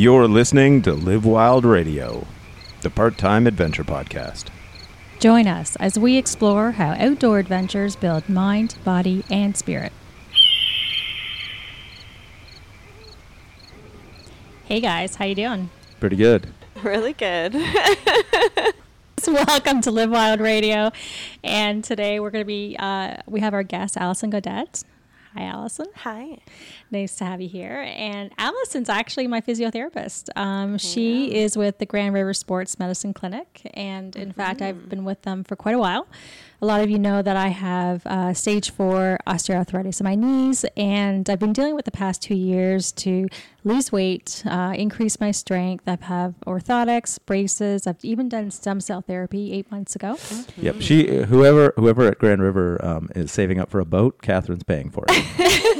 You're listening to Live Wild Radio, the part time adventure podcast. Join us as we explore how outdoor adventures build mind, body, and spirit. Hey guys, how you doing? Pretty good. Really good. Welcome to Live Wild Radio, and today we're going to be uh, we have our guest Allison Godet. Hi, Allison. Hi. Nice to have you here. And Allison's actually my physiotherapist. Um, she is with the Grand River Sports Medicine Clinic. And in fact, I've been with them for quite a while. A lot of you know that I have uh, stage four osteoarthritis in my knees. And I've been dealing with the past two years to lose weight, uh, increase my strength. I've had orthotics, braces. I've even done stem cell therapy eight months ago. Yep. She, whoever, whoever at Grand River um, is saving up for a boat, Catherine's paying for it.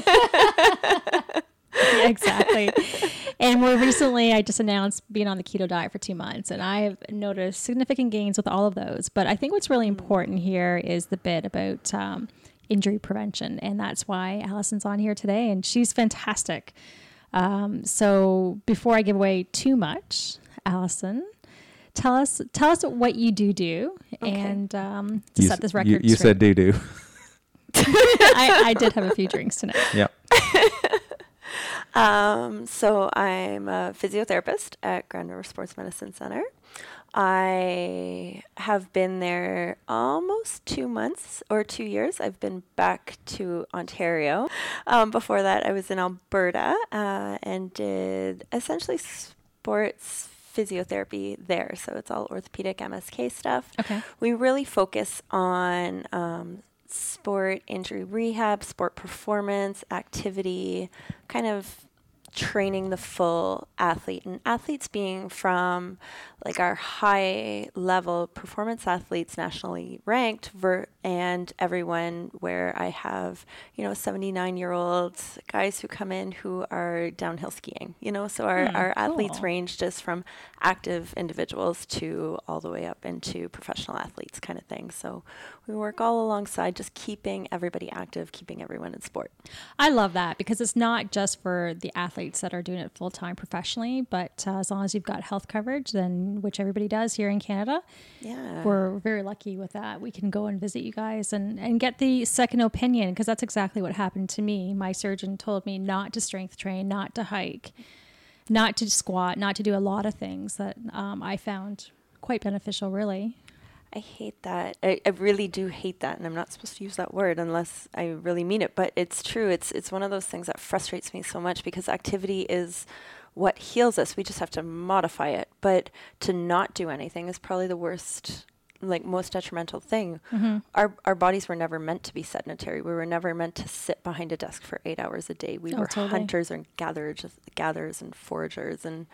Yeah, exactly. and more recently, I just announced being on the keto diet for two months, and I have noticed significant gains with all of those. But I think what's really important here is the bit about um, injury prevention, and that's why Allison's on here today, and she's fantastic. Um, so before I give away too much, Allison, tell us tell us what you do do, and um, to You set this record. You, straight. said do do. I, I did have a few drinks tonight. Yep. Um, so I'm a physiotherapist at Grand River Sports Medicine Center. I have been there almost two months or two years. I've been back to Ontario. Um, before that, I was in Alberta uh, and did essentially sports physiotherapy there. So it's all orthopedic MSK stuff. Okay. We really focus on um, sport injury rehab, sport performance, activity, kind of training the full athlete. And athletes being from like our high level performance athletes, nationally ranked, ver- and everyone where I have, you know, 79 year old guys who come in who are downhill skiing, you know, so our, Hmm, our athletes cool. range just from active individuals to all the way up into professional athletes kind of thing. So we work all alongside just keeping everybody active, keeping everyone in sport. I love that because it's not just for the athletes that are doing it full time professionally, but uh, as long as you've got health coverage, then which everybody does here in Canada, Yeah. we're very lucky with that. We can go and visit you guys and, and get the second opinion because that's exactly what happened to me. My surgeon told me not to strength train, not to hike, not to squat, not to do a lot of things that um, I found quite beneficial, really. I hate that. I, I really do hate that, and I'm not supposed to use that word unless I really mean it. But it's true. It's it's one of those things that frustrates me so much because activity is what heals us. We just have to modify it. But to not do anything is probably the worst, like most detrimental thing. Our our bodies were never meant to be sedentary. We were never meant to sit behind a desk for eight hours a day. We Oh, were totally. hunters and gatherers, gatherers and foragers, and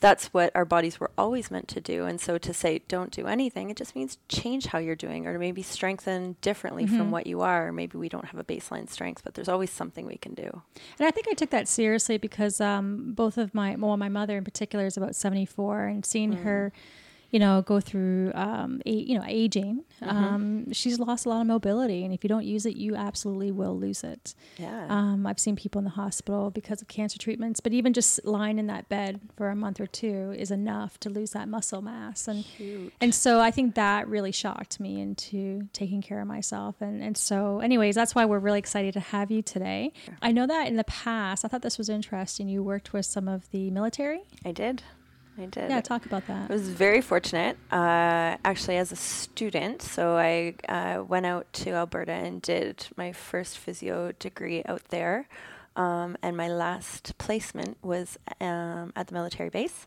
that's what our bodies were always meant to do. And so to say don't do anything, it just means change how you're doing, or maybe strengthen differently Mm-hmm. from what you are. Or maybe we don't have a baseline strength, but there's always something we can do. And I think I took that seriously because um, both of my, well, my mother in particular is about 74 and seeing her, you know, go through, um, a, you know, aging, um, she's lost a lot of mobility. And if you don't use it, you absolutely will lose it. Yeah. Um, I've seen people in the hospital because of cancer treatments, but even just lying in that bed for a month or two is enough to lose that muscle mass. And and so I think that really shocked me into taking care of myself. And, and so, anyways, that's why we're really excited to have you today. I know that in the past, I thought this was interesting. You worked with some of the military. I did. I did. Yeah, talk about that. I was very fortunate, uh, actually, as a student. So I uh, went out to Alberta and did my first physio degree out there. Um, and my last placement was um, at the military base,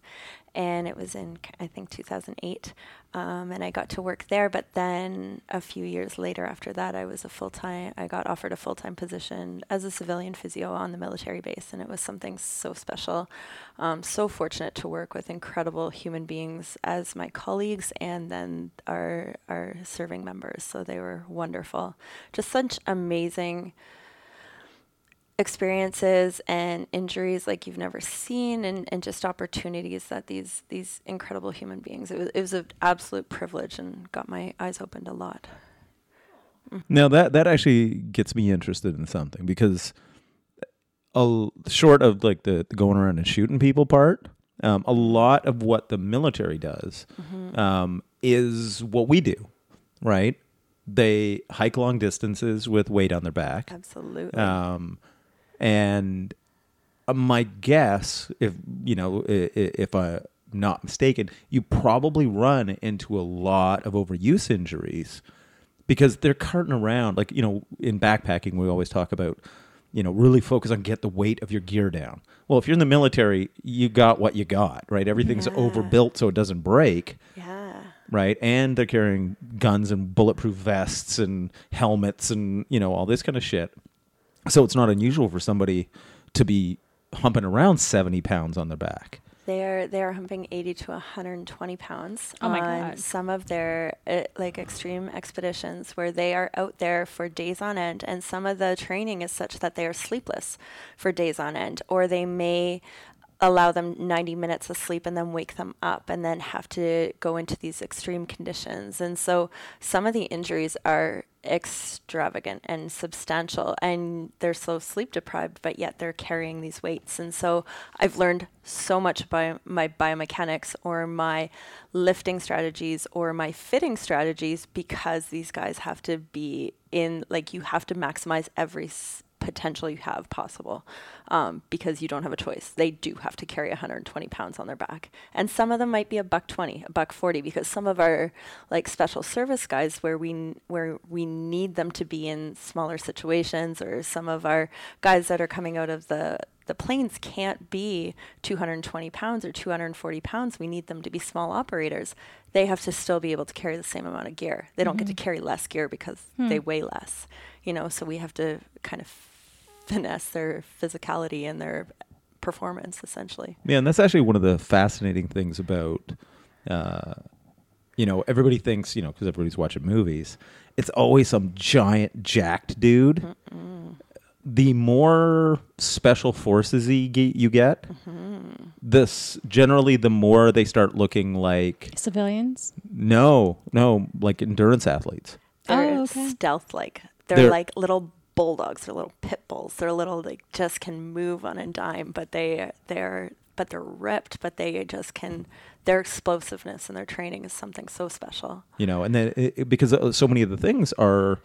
and it was in I think 2008. Um, and I got to work there. But then a few years later, after that, I was a full time. I got offered a full time position as a civilian physio on the military base, and it was something so special. Um, so fortunate to work with incredible human beings as my colleagues, and then our our serving members. So they were wonderful. Just such amazing experiences and injuries like you've never seen and, and just opportunities that these these incredible human beings it was, it was an absolute privilege and got my eyes opened a lot Now that that actually gets me interested in something because, a, short of like the, the going around and shooting people part, Um, a lot of what the military does um, is what we do, right? They hike long distances with weight on their back. Absolutely. Um, and uh, my guess, if you know, if I'm not mistaken, you probably run into a lot of overuse injuries because they're carting around. Like you know, in backpacking, we always talk about you know really focus on get the weight of your gear down. Well, if you're in the military, you got what you got, right? Everything's Yeah. overbuilt so it doesn't break yeah. right? And they're carrying guns and bulletproof vests and helmets and you know all this kind of shit. So it's not unusual for somebody to be humping around seventy pounds on their back. They're they're humping 80 to 120 pounds Oh my on God. some of their uh, like extreme expeditions where they are out there for days on end and some of the training is such that they are sleepless for days on end or they may allow them 90 minutes of sleep and then wake them up and then have to go into these extreme conditions and so some of the injuries are extravagant and substantial and they're so sleep deprived but yet they're carrying these weights. And so i've learned so much about my biomechanics or my lifting strategies or my fitting strategies because these guys have to be in like you have to maximize every potential you have possible um, because you don't have a choice. They do have to carry 120 pounds on their back, and some of them might be a buck 20, a buck 40, because some of our like special service guys where we n- where we need them to be in smaller situations, or some of our guys that are coming out of the the planes can't be 220 pounds or 240 pounds. We need them to be small operators. They have to still be able to carry the same amount of gear. They don't get to carry less gear because they weigh less, you know. So we have to kind of finesse their physicality and their performance essentially. Yeah, and that's actually one of the fascinating things about, uh, you know, everybody thinks you know because everybody's watching movies, it's always some giant jacked dude. The more special forces you get, you get this generally the more they start looking like Civilians. no, no, like endurance athletes. They're Oh, okay. stealth like. They're, They're- like little bulldogs. They're little pit bulls. They're little they just can move on a dime, but they they're but they're ripped, but they just can their explosiveness and their training is something so special. you know and then it, because uh, so many of the things are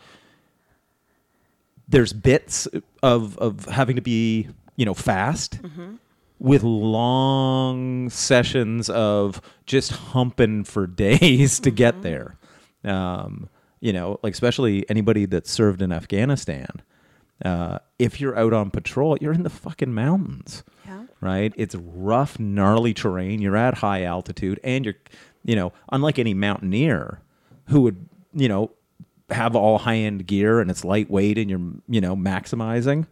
there's bits of of having to be you know fast with long sessions of just humping for days to get there um, you know like especially anybody that served in afghanistan uh, if you're out on patrol you're in the fucking mountains Yeah. right? It's rough, gnarly terrain. You're at high altitude, and you're, you know, unlike any mountaineer who would, you know, have all high end gear and it's lightweight and you're, you know, maximizing,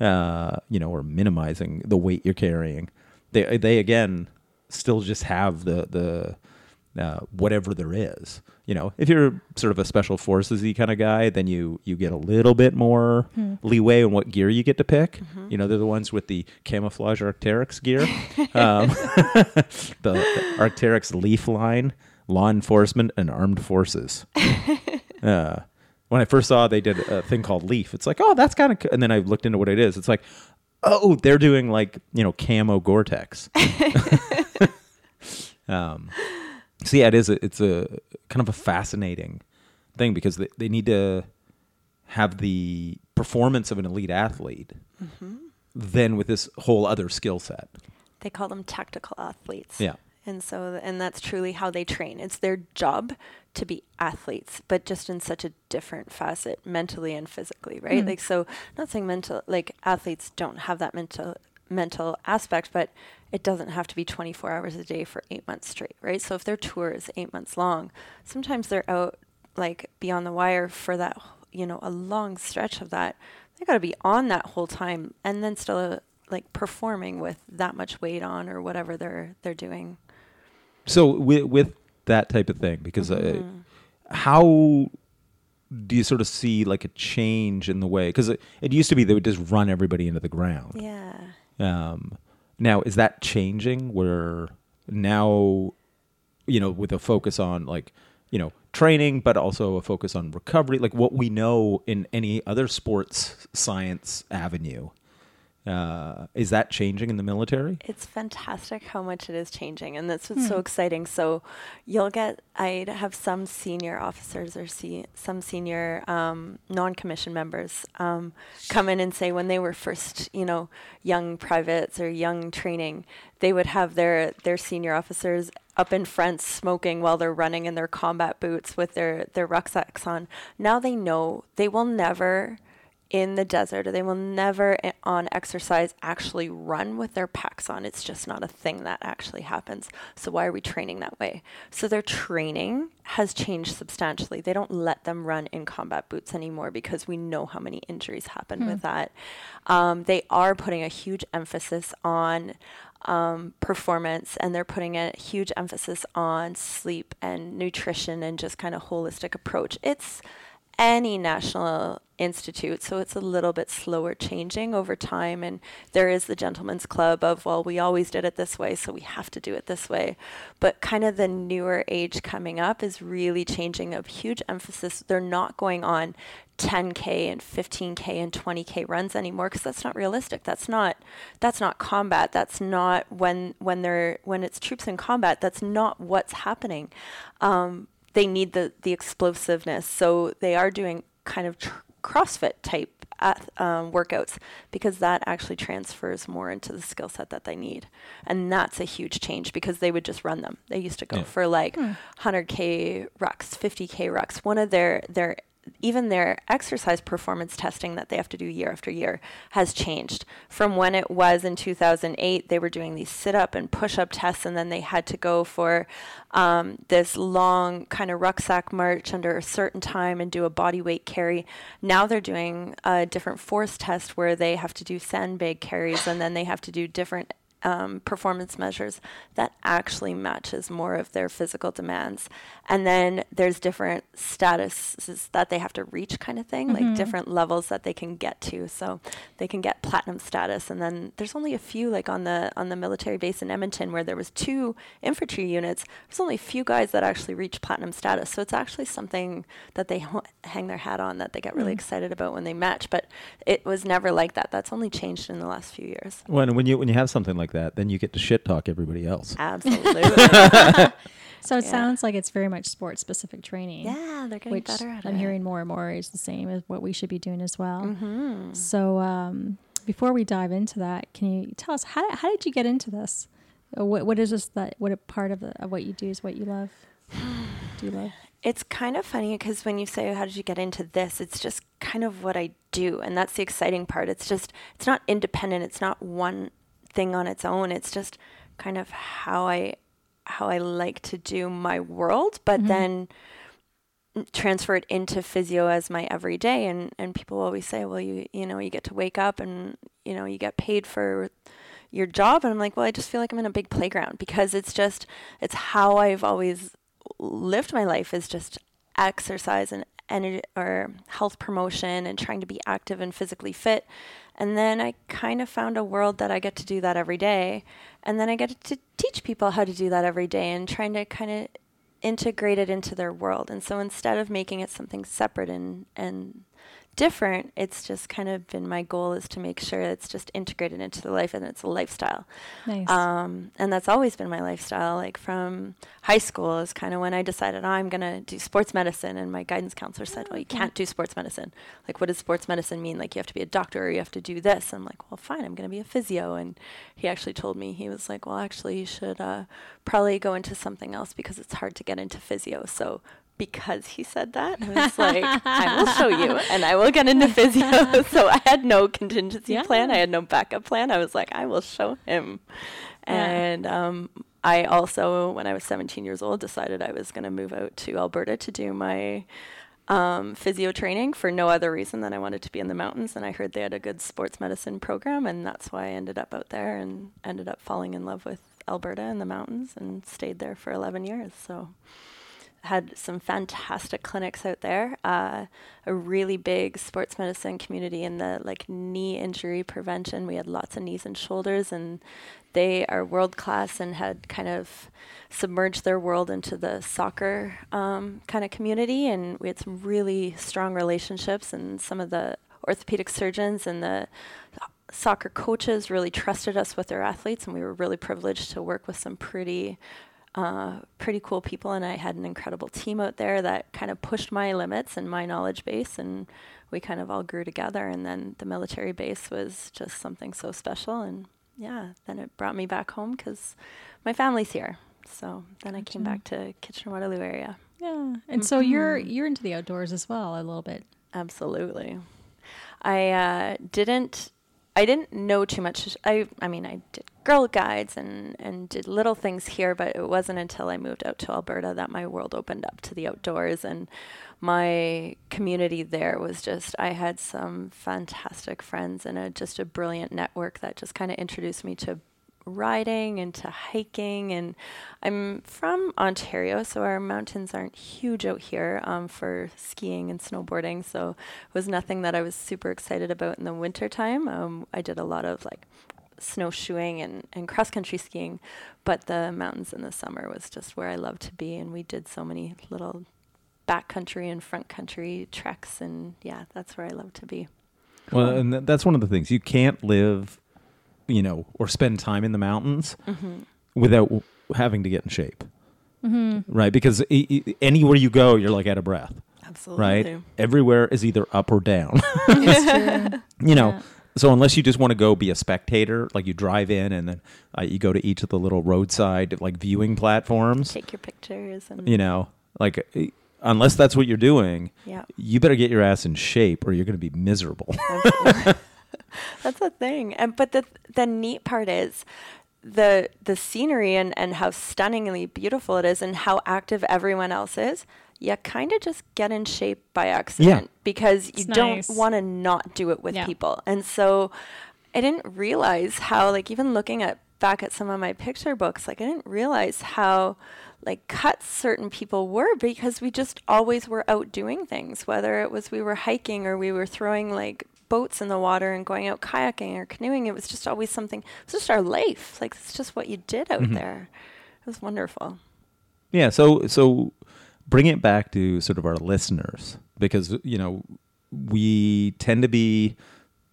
uh, you know, or minimizing the weight you're carrying. They they again still just have the the uh, whatever there is. You know, if you're sort of a special forcesy kind of guy, then you you get a little bit more leeway on what gear you get to pick. You know, they're the ones with the camouflage Arcteryx gear, um, the, the Arcteryx leaf line, law enforcement, and armed forces. uh, when I first saw they did a thing called Leaf, it's like, oh, that's kind of, and then I looked into what it is. It's like, oh, they're doing like you know camo Gore-Tex. um, so yeah, it is. A, it's a kind of a fascinating thing because they, they need to have the performance of an elite athlete, mm-hmm. then with this whole other skill set. They call them tactical athletes. Yeah. And so, and that's truly how they train. It's their job to be athletes, but just in such a different facet, mentally and physically, right? Mm. Like, so, not saying mental, like athletes don't have that mental mental aspect, but it doesn't have to be 24 hours a day for eight months straight, right? So, if their tour is eight months long, sometimes they're out like beyond the wire for that, you know, a long stretch of that. They got to be on that whole time, and then still. Uh, like performing with that much weight on or whatever they're they're doing. So with with that type of thing, because uh, how do you sort of see like a change in the way? Because it, it used to be they would just run everybody into the ground. Yeah. Um, now is that changing? Where now, you know, with a focus on like you know training, but also a focus on recovery, like what we know in any other sports science avenue. Uh, is that changing in the military? It's fantastic how much it is changing, and that's what's so exciting. So, you'll get I'd have some senior officers or see some senior um, non-commissioned members um, come in and say when they were first, you know, young privates or young training, they would have their their senior officers up in front smoking while they're running in their combat boots with their their rucksacks on. Now they know they will never in the desert or they will never on exercise actually run with their packs on. It's just not a thing that actually happens. So why are we training that way? So their training has changed substantially. They don't let them run in combat boots anymore because we know how many injuries happen with that. Um, they are putting a huge emphasis on um, performance and they're putting a huge emphasis on sleep and nutrition and just kind of holistic approach. It's any national institute so it's a little bit slower changing over time and there is the gentleman's club of well we always did it this way so we have to do it this way. But kind of the newer age coming up is really changing a huge emphasis. They're not going on 10k and 15k and 20k runs anymore because that's not realistic. That's not that's not combat. That's not when when they're when it's troops in combat that's not what's happening. Um, they need the the explosiveness. So they are doing kind of tr- crossfit type ath- um, workouts because that actually transfers more into the skill set that they need. And that's a huge change because they would just run them. They used to go Yeah. for like 100k rucks 50k rucks one of their their even their exercise performance testing that they have to do year after year has changed. From when it was in 2008 they were doing these sit-up and push-up tests and then they had to go for um, this long kind of rucksack march under a certain time and do a body weight carry. Now they're doing a different force test where they have to do sandbag carries and then they have to do different um, performance measures that actually matches more of their physical demands. And then there's different statuses that they have to reach, kind of thing, like different levels that they can get to. So they can get platinum status, and then there's only a few, like on the on the military base in Edmonton, where there was two infantry units. There's only a few guys that actually reach platinum status. So it's actually something that they ho- hang their hat on, that they get really excited about when they match. But it was never like that. That's only changed in the last few years. When when you when you have something like that, then you get to shit talk everybody else. Absolutely. So it Yeah. sounds like it's very much sports specific training. yeah, they're getting which better at I'm it. hearing more and more is the same as what we should be doing as well. Mm-hmm. So um, before we dive into that, can you tell us how, how did you get into this? Uh, What, what is this that what a part of, the, of what you do is what you love? do you love? It's kind of funny because when you say, How did you get into this? It's just kind of what I do. And that's the exciting part. It's just, it's not independent. It's not one thing on its own. It's just kind of how I, how I like to do my world, but mm-hmm. then transfer it into physio as my everyday. And and people always say well you you know you get to wake up and you know you get paid for your job. And I'm like well I just feel like I'm in a big playground because it's just it's how I've always lived my life is just exercise and energy or health promotion and trying to be active and physically fit and then I kind of found a world that I get to do that every day and then I get to teach people how to do that every day and trying to kind of integrate it into their world. And so instead of making it something separate and and different, it's just kind of been my goal is to make sure it's just integrated into the life and it's a lifestyle. Nice. Um, and that's always been my lifestyle. Like from high school is kind of when I decided oh, I'm going to do sports medicine. And my guidance counselor said, well, you can't do sports medicine. Like, what does sports medicine mean? Like, you have to be a doctor or you have to do this. I'm like, well, fine, I'm going to be a physio. And he actually told me, he was like, well, actually, you should uh, probably go into something else because it's hard to get into physio. So because he said that, I was like, I will show you and I will get into physio. so I had no contingency Yeah. plan. I had no backup plan. I was like, I will show him. Yeah. And um, I also, when I was 17 years old, decided I was going to move out to Alberta to do my um, physio training for no other reason than I wanted to be in the mountains. And I heard they had a good sports medicine program. And that's why I ended up out there and ended up falling in love with Alberta and the mountains and stayed there for 11 years. So had some fantastic clinics out there. Uh, a really big sports medicine community in the like knee injury prevention. We had lots of knees and shoulders, and they are world class and had kind of submerged their world into the soccer um, kind of community. And we had some really strong relationships, and some of the orthopedic surgeons and the soccer coaches really trusted us with their athletes, and we were really privileged to work with some pretty uh, pretty cool people, and I had an incredible team out there that kind of pushed my limits and my knowledge base, and we kind of all grew together. And then the military base was just something so special, and yeah, then it brought me back home because my family's here. So then I came back to Kitchener Waterloo area. Yeah, and so you're you're into the outdoors as well a little bit. Absolutely. I uh, didn't. I didn't know too much. I I mean, I did Girl Guides and and did little things here, but it wasn't until I moved out to Alberta that my world opened up to the outdoors and my community there was just I had some fantastic friends and a, just a brilliant network that just kind of introduced me to riding and to hiking. And I'm from Ontario, so our mountains aren't huge out here um, for skiing and snowboarding. So it was nothing that I was super excited about in the wintertime. Um, I did a lot of like snowshoeing and, and cross country skiing, but the mountains in the summer was just where I loved to be. And we did so many little backcountry and front country treks. And yeah, that's where I love to be. Well, um, and th- that's one of the things you can't live, you know, or spend time in the mountains mm-hmm. without w- having to get in shape, mm-hmm. right? Because I- I- anywhere you go, you're like out of breath, Absolutely. right? Everywhere is either up or down. It's true. you know Yeah. So unless you just want to go be a spectator like you drive in and then uh, you go to each of the little roadside like viewing platforms Take your pictures and you know like uh, unless that's what you're doing yeah. you better get your ass in shape or you're going to be miserable That's the thing. And but the the neat part is the the scenery and, and how stunningly beautiful it is and how active everyone else is. You kind of just get in shape by accident because you It's don't want to not do it with Yeah. people. And so I didn't realize how like even looking at back at some of my picture books, like I didn't realize how like cut certain people were because we just always were out doing things, whether it was we were hiking or we were throwing like boats in the water and going out kayaking or canoeing. It was just always something. It was just our life. Like it's just what you did out mm-hmm. there. It was wonderful. yeah so so bring it back to sort of our listeners because you know we tend to be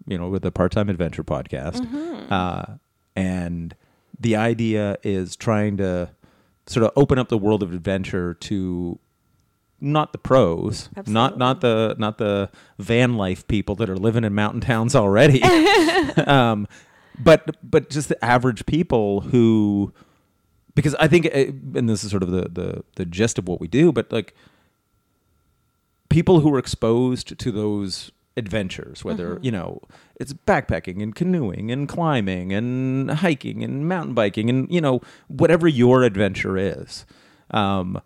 you know with the part-time adventure podcast uh, and the idea is trying to sort of open up the world of adventure to not the pros not not the not the van life people that are living in mountain towns already. Um, but but just the average people who because I think, uh, and this is sort of the, the the gist of what we do, but like people who are exposed to those adventures, whether you know it's backpacking and canoeing and climbing and hiking and mountain biking and you know whatever your adventure is, um,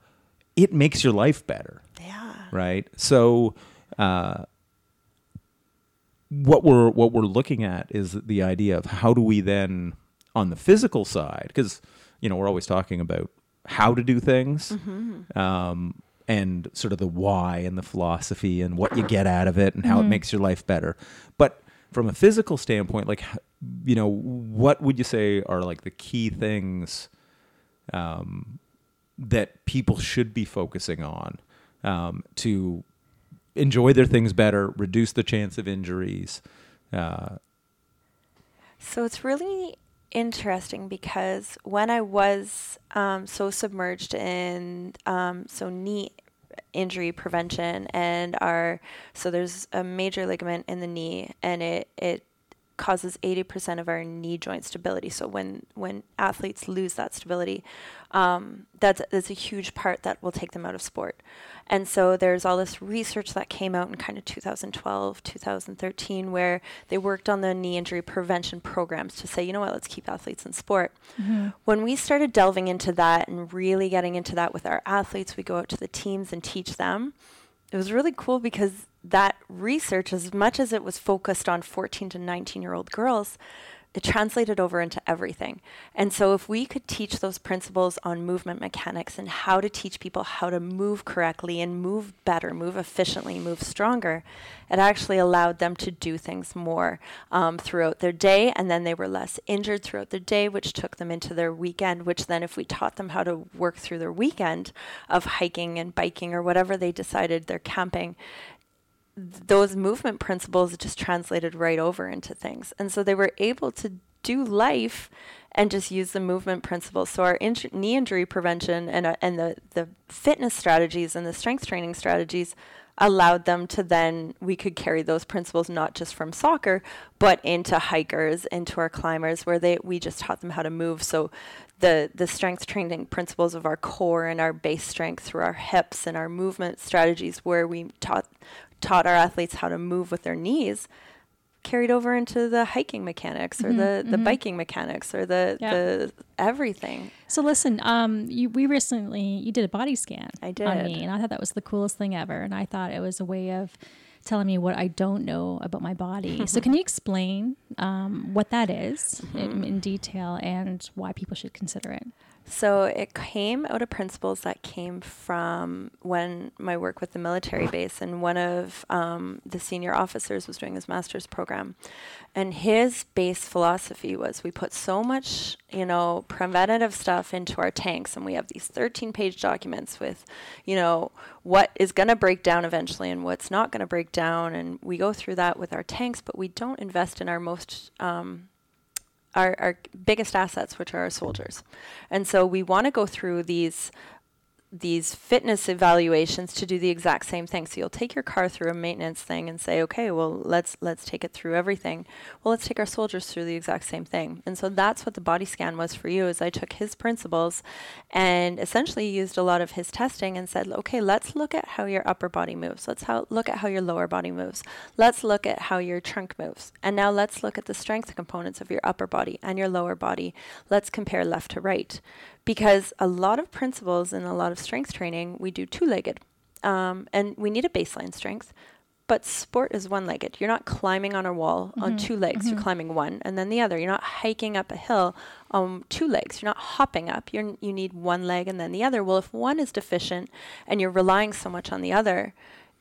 it makes your life better Yeah. right? So, uh, what we're what we're looking at is the idea of how do we then, on the physical side, because you know we're always talking about how to do things, um, and sort of the why and the philosophy and what you get out of it and how it makes your life better. But from a physical standpoint, like you know, what would you say are like the key things? Um, that people should be focusing on um, to enjoy their things better, reduce the chance of injuries. Uh, So it's really interesting because when I was um, so submerged in um, so knee injury prevention and our so there's a major ligament in the knee and it it causes 80% of our knee joint stability. So when when athletes lose that stability, um, that's that's a huge part that will take them out of sport. And so there's all this research that came out in kind of 2012, 2013, where they worked on the knee injury prevention programs to say, you know what, let's keep athletes in sport. When we started delving into that and really getting into that with our athletes, we go out to the teams and teach them it was really cool because that research, as much as it was focused on 14 to 19 year old girls, it translated over into everything. And so, if we could teach those principles on movement mechanics and how to teach people how to move correctly and move better, move efficiently, move stronger, it actually allowed them to do things more um, throughout their day. And then they were less injured throughout their day, which took them into their weekend. Which then, if we taught them how to work through their weekend of hiking and biking or whatever they decided they're camping, those movement principles just translated right over into things. And so they were able to do life and just use the movement principles. So our knee injury prevention and, uh, and the, the fitness strategies and the strength training strategies allowed them to then we could carry those principles not just from soccer but into hikers into our climbers where they we just taught them how to move so the the strength training principles of our core and our base strength through our hips and our movement strategies where we taught taught our athletes how to move with their knees carried over into the hiking mechanics or Mhm, the, the mhm. biking mechanics or the Yeah. the everything. So listen, um, you, we recently you did a body scan I did. on me, and I thought that was the coolest thing ever. And I thought it was a way of telling me what I don't know about my body. so can you explain um, what that is in, in detail and why people should consider it? So it came out of principles that came from when my work with the military base, and one of um, the senior officers was doing his master's program, and his base philosophy was we put so much, you know, preventative stuff into our tanks, and we have these 13-page documents with, you know, what is going to break down eventually and what's not going to break down, and we go through that with our tanks, but we don't invest in our most um, our, our biggest assets, which are our soldiers. And so we want to go through these these fitness evaluations to do the exact same thing. So you'll take your car through a maintenance thing and say, okay, well let's let's take it through everything. Well, let's take our soldiers through the exact same thing. And so that's what the body scan was for you. Is I took his principles and essentially used a lot of his testing and said, okay, let's look at how your upper body moves. Let's how, look at how your lower body moves. Let's look at how your trunk moves. And now let's look at the strength components of your upper body and your lower body. Let's compare left to right because a lot of principles in a lot of strength training we do two-legged. Um, and we need a baseline strength but sport is one-legged. You're not climbing on a wall on two legs. You're climbing one and then the other. You're not hiking up a hill on two legs. You're not hopping up. You're, you need one leg and then the other. Well if one is deficient and you're relying so much on the other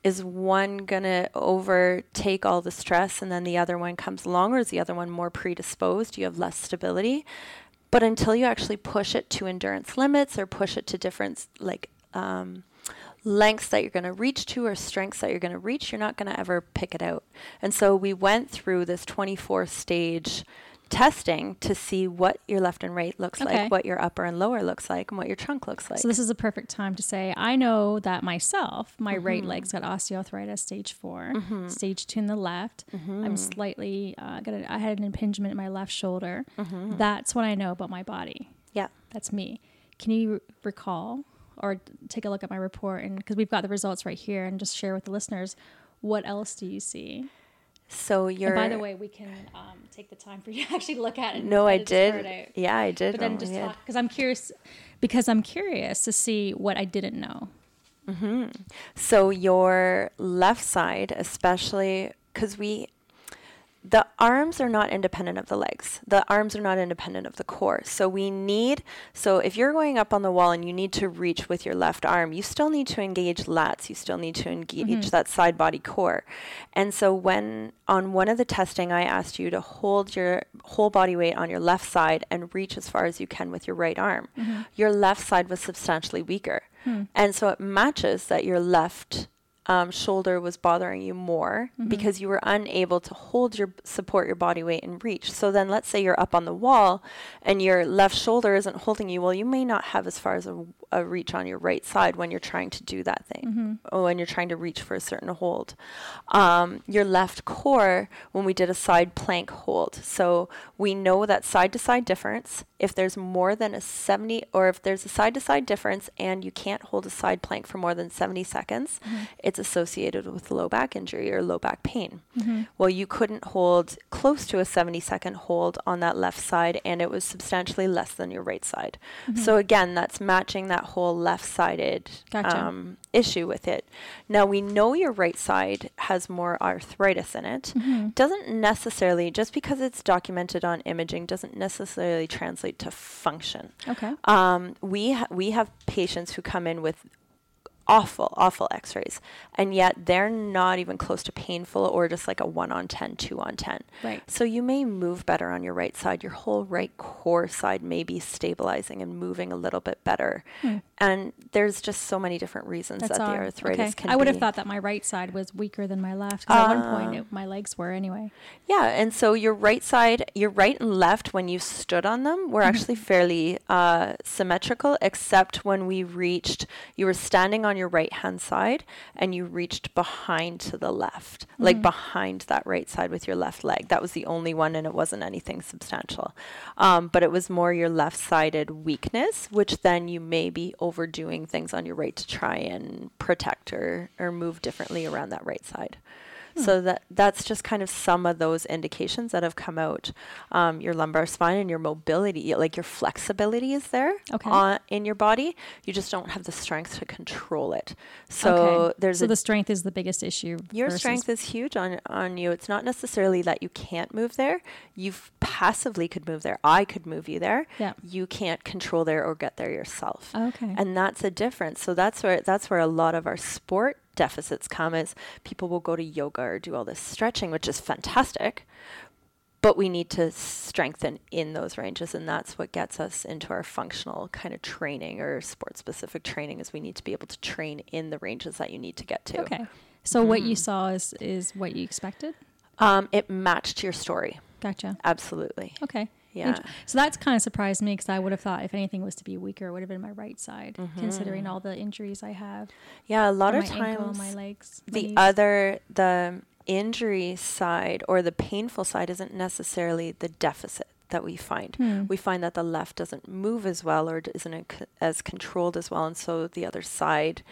is one going to overtake all the stress and then the other one comes along or is the other one more predisposed? You have less stability but until you actually push it to endurance limits or push it to different like um, lengths that you're going to reach to or strengths that you're going to reach, you're not going to ever pick it out. And so we went through this 24 stage testing to see what your left and right looks Okay. like, what your upper and lower looks like, and what your trunk looks like. So this is a perfect time to say I know that myself, my right Mm-hmm. leg's got osteoarthritis stage 4 stage two in the left. Mm-hmm. I'm slightly uh, got a, I had an impingement in my left shoulder. That's what I know about my body. yeah. That's me. Can you r- recall or take a look at my report and because we've got the results right here and just share with the listeners what else do you see? So you're. And by the way, we can um, take the time for you to actually look at it. no, I edit this part did. Yeah, I did. But then Oh, just talk because I'm curious because I'm curious to see what I didn't know. So your left side, especially because we, the arms are not independent of the legs. The arms are not independent of the core. So we need, so if you're going up on the wall and you need to reach with your left arm, you still need to engage lats. You still need to engage mm-hmm. that side body core. And so when on one of the testing, I asked you to hold your whole body weight on your left side and reach as far as you can with your right arm. Mm-hmm. Your left side was substantially weaker. Hmm. And so it matches that your left um, shoulder was bothering you more because you were unable to hold your support your body weight and reach. So then let's say you're up on the wall and your left shoulder isn't holding you. Well, you may not have as far as a, a reach on your right side when you're trying to do that thing mm-hmm. or when you're trying to reach for a certain hold. Um, your left core, when we did a side plank hold. So we know that side to side difference, if there's more than a 70 or if there's a side to side difference and you can't hold a side plank for more than 70 seconds, mm-hmm. it's associated with low back injury or low back pain. Mm-hmm. Well, you couldn't hold close to a 70 second hold on that left side and it was substantially less than your right side. So again, that's matching that whole left sided Gotcha. um, issue with it. Now we know your right side has more arthritis in it. Doesn't necessarily just because it's documented on imaging doesn't necessarily translate to function. Okay. Um, we ha- we have patients who come in with awful, awful X-rays, and yet they're not even close to painful or just like a one on 10, two on ten. Right. So you may move better on your right side. Your whole right core side may be stabilizing and moving a little bit better. Hmm. and there's just so many different reasons That's that the odd. arthritis okay. can I would have thought that my right side was weaker than my left. at one point, ah. it, my legs were anyway. Yeah, and so your right side, your right and left, when you stood on them, were mm-hmm. actually fairly uh, symmetrical, except when we reached, you were standing on your right hand side and you reached behind to the left, like behind that right side with your left leg. That was the only one, and it wasn't anything substantial. Um, but it was more your left sided weakness, which then you may be overdoing things on your right to try and protect or, or move differently around that right side. So that that's just kind of some of those indications that have come out. Um, your lumbar spine and your mobility, like your flexibility, is there Okay. on, in your body. You just don't have the strength to control it. So okay. there's so the strength is the biggest issue. your strength is huge on on you. It's not necessarily that you can't move there. You passively could move there. I could move you there. Yeah. You can't control there or get there yourself. Okay. And that's a difference. So that's where that's where a lot of our sport deficits come is people will go to yoga or do all this stretching, which is fantastic. But we need to strengthen in those ranges, and that's what gets us into our functional kind of training or sport specific training. Is we need to be able to train in the ranges that you need to get to. okay. So what Mm-hmm. you saw is is what you expected. Um, it matched your story. Gotcha. Absolutely. Okay. Yeah. So that's kind of surprised me because I would have thought if anything was to be weaker, it would have been my right side, Mm-hmm. considering all the injuries I have. Yeah, a lot of ankle, times my legs. my the knees. other the injury side or the painful side isn't necessarily the deficit that we find. Hmm. We find that the left doesn't move as well or isn't as controlled as well, and so the other side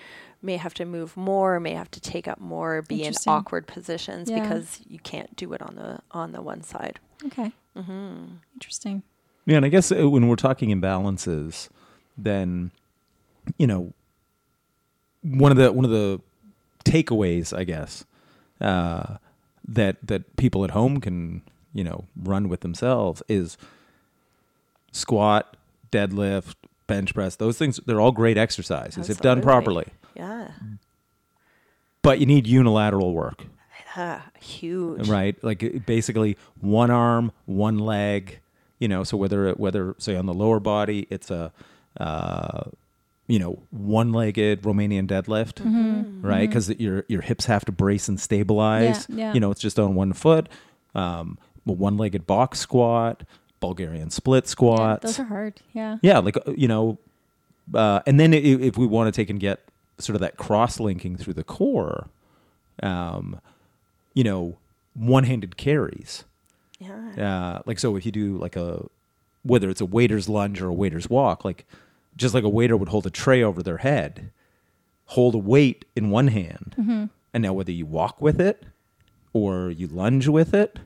may have to move more, may have to take up more, be in awkward positions Yeah. because you can't do it on the on the one side. Okay. Mm-hmm. Interesting. Yeah, and I guess uh, when we're talking imbalances, then you know one of the one of the takeaways, I guess, uh, that that people at home can you know run with themselves is squat, deadlift, bench press. Those things they're all great exercises if done properly, Yeah. but you need unilateral work. Ah, huge. right like basically one arm one leg you know so whether it whether say on the lower body it's a uh, you know one legged romanian deadlift Mm-hmm. right because your your hips have to brace and stabilize Yeah, yeah. you know it's just on one foot um one legged box squat bulgarian split Yeah, those are hard. Yeah. yeah like uh, you know uh, and then i- if we want to take and get sort of that cross linking through the core um you know one-handed carries. Yeah. uh, like so if you do like a whether it's a waiter's lunge or a waiter's walk like just like a waiter would hold a tray over their head hold a weight in one hand and now whether you walk with it or you lunge with it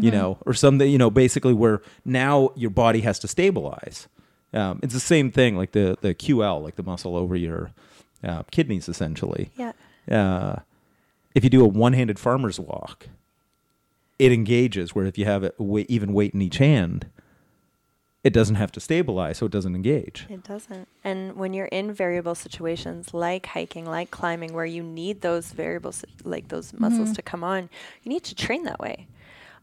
you know or something you know basically where now your body has to stabilize. Um, it's the same thing like the the ql like the muscle over your uh, kidneys essentially. Yeah. uh, if you do a one-handed farmer's walk, it engages. Where if you have a weight, even weight in each hand, it doesn't have to stabilize, so it doesn't engage. It doesn't. And when you're in variable situations like hiking, like climbing, where you need those variables, like those muscles mm-hmm. to come on, you need to train that way.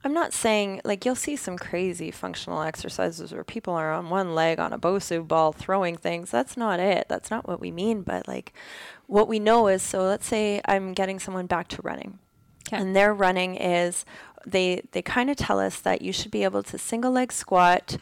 I'm not saying like you'll see some crazy functional exercises where people are on one leg on a Bosu ball throwing things. That's not it. That's not what we mean. But like what we know is so let's say I'm getting someone back to running. Okay. And their running is they they kind of tell us that you should be able to single leg squat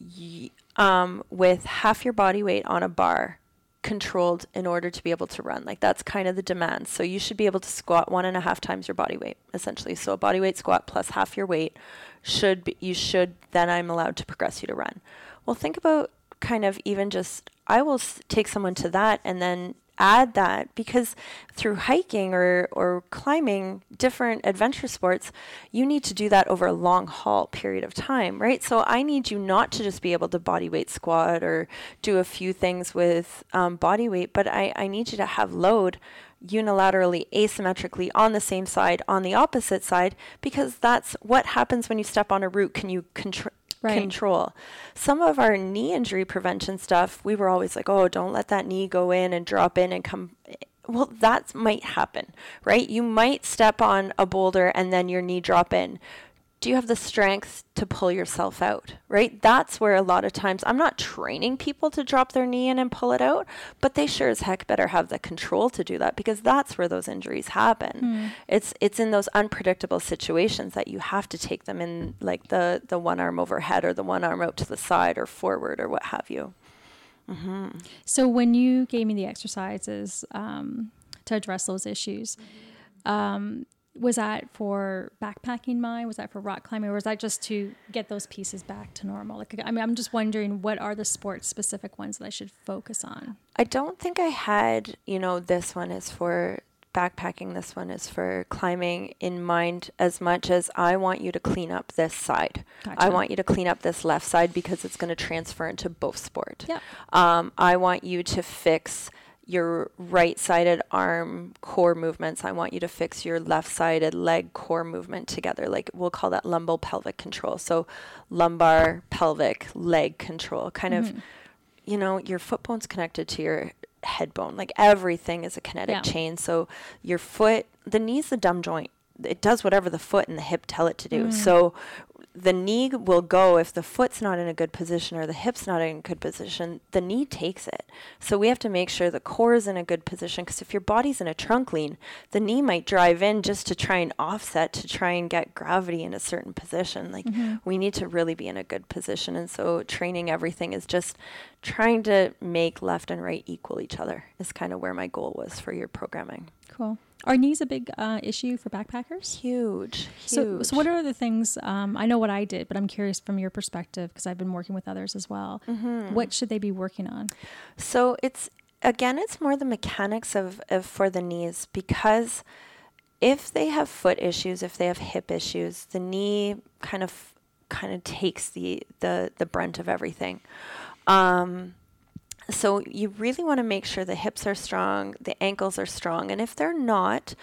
y- um, with half your body weight on a bar controlled in order to be able to run. Like that's kind of the demand. So you should be able to squat one and a half times your body weight, essentially. So a body weight squat plus half your weight should be, you should then I'm allowed to progress you to run. Well, think about kind of even just I will s- take someone to that and then add that because through hiking or, or climbing different adventure sports, you need to do that over a long haul period of time, right? So I need you not to just be able to body weight squat or do a few things with um, body weight, but I, I need you to have load unilaterally, asymmetrically on the same side, on the opposite side, because that's what happens when you step on a root. Can you control? Right. control. Some of our knee injury prevention stuff, we were always like, oh, don't let that knee go in and drop in and come. Well, that might happen, right? You might step on a boulder and then your knee drop in. Do you have the strength to pull yourself out? Right? That's where a lot of times I'm not training people to drop their knee in and pull it out, but they sure as heck better have the control to do that because that's where those injuries happen. It's it's in those unpredictable situations that you have to take them in like the the one arm overhead or the one arm out to the side or forward or what have you. So when you gave me the exercises um, to address those issues, um, was that for backpacking mine? Was that for rock climbing? Or was that just to get those pieces back to normal? Like, I mean, I'm just wondering what are the sports specific ones that I should focus on? I don't think I had, you know, this one is for backpacking, this one is for climbing in mind as much as I want you to clean up this side. I want you to clean up this left side because it's going to transfer into both sport. Yep. Um, I want you to fix your right sided arm core movements. I want you to fix your left sided leg core movement together. Like we'll call that lumbo pelvic control. So lumbar, pelvic, leg control. Kind of, mm-hmm. you know, your foot bone's connected to your head bone. Like everything is a kinetic Yeah. chain. So your foot, the knee's the dumb joint. It does whatever the foot and the hip tell it to do. Mm. So the knee will go if the foot's not in a good position or the hip's not in a good position, the knee takes it. So we have to make sure the core is in a good position because if your body's in a trunk lean, the knee might drive in just to try and offset to try and get gravity in a certain position. Like mm-hmm. we need to really be in a good position. And so training everything is just trying to make left and right equal each other is kind of where my goal was for your programming. Cool. Are knees a big uh, issue for backpackers? Huge. So, so what are the things? Um, I know what I did, but I'm curious from your perspective because I've been working with others as well. Mm-hmm. What should they be working on? So it's again, it's more the mechanics of, of for the knees because if they have foot issues, if they have hip issues, the knee kind of kind of takes the the the brunt of everything. Um, so you really want to make sure the hips are strong, the ankles are strong, and if they're not,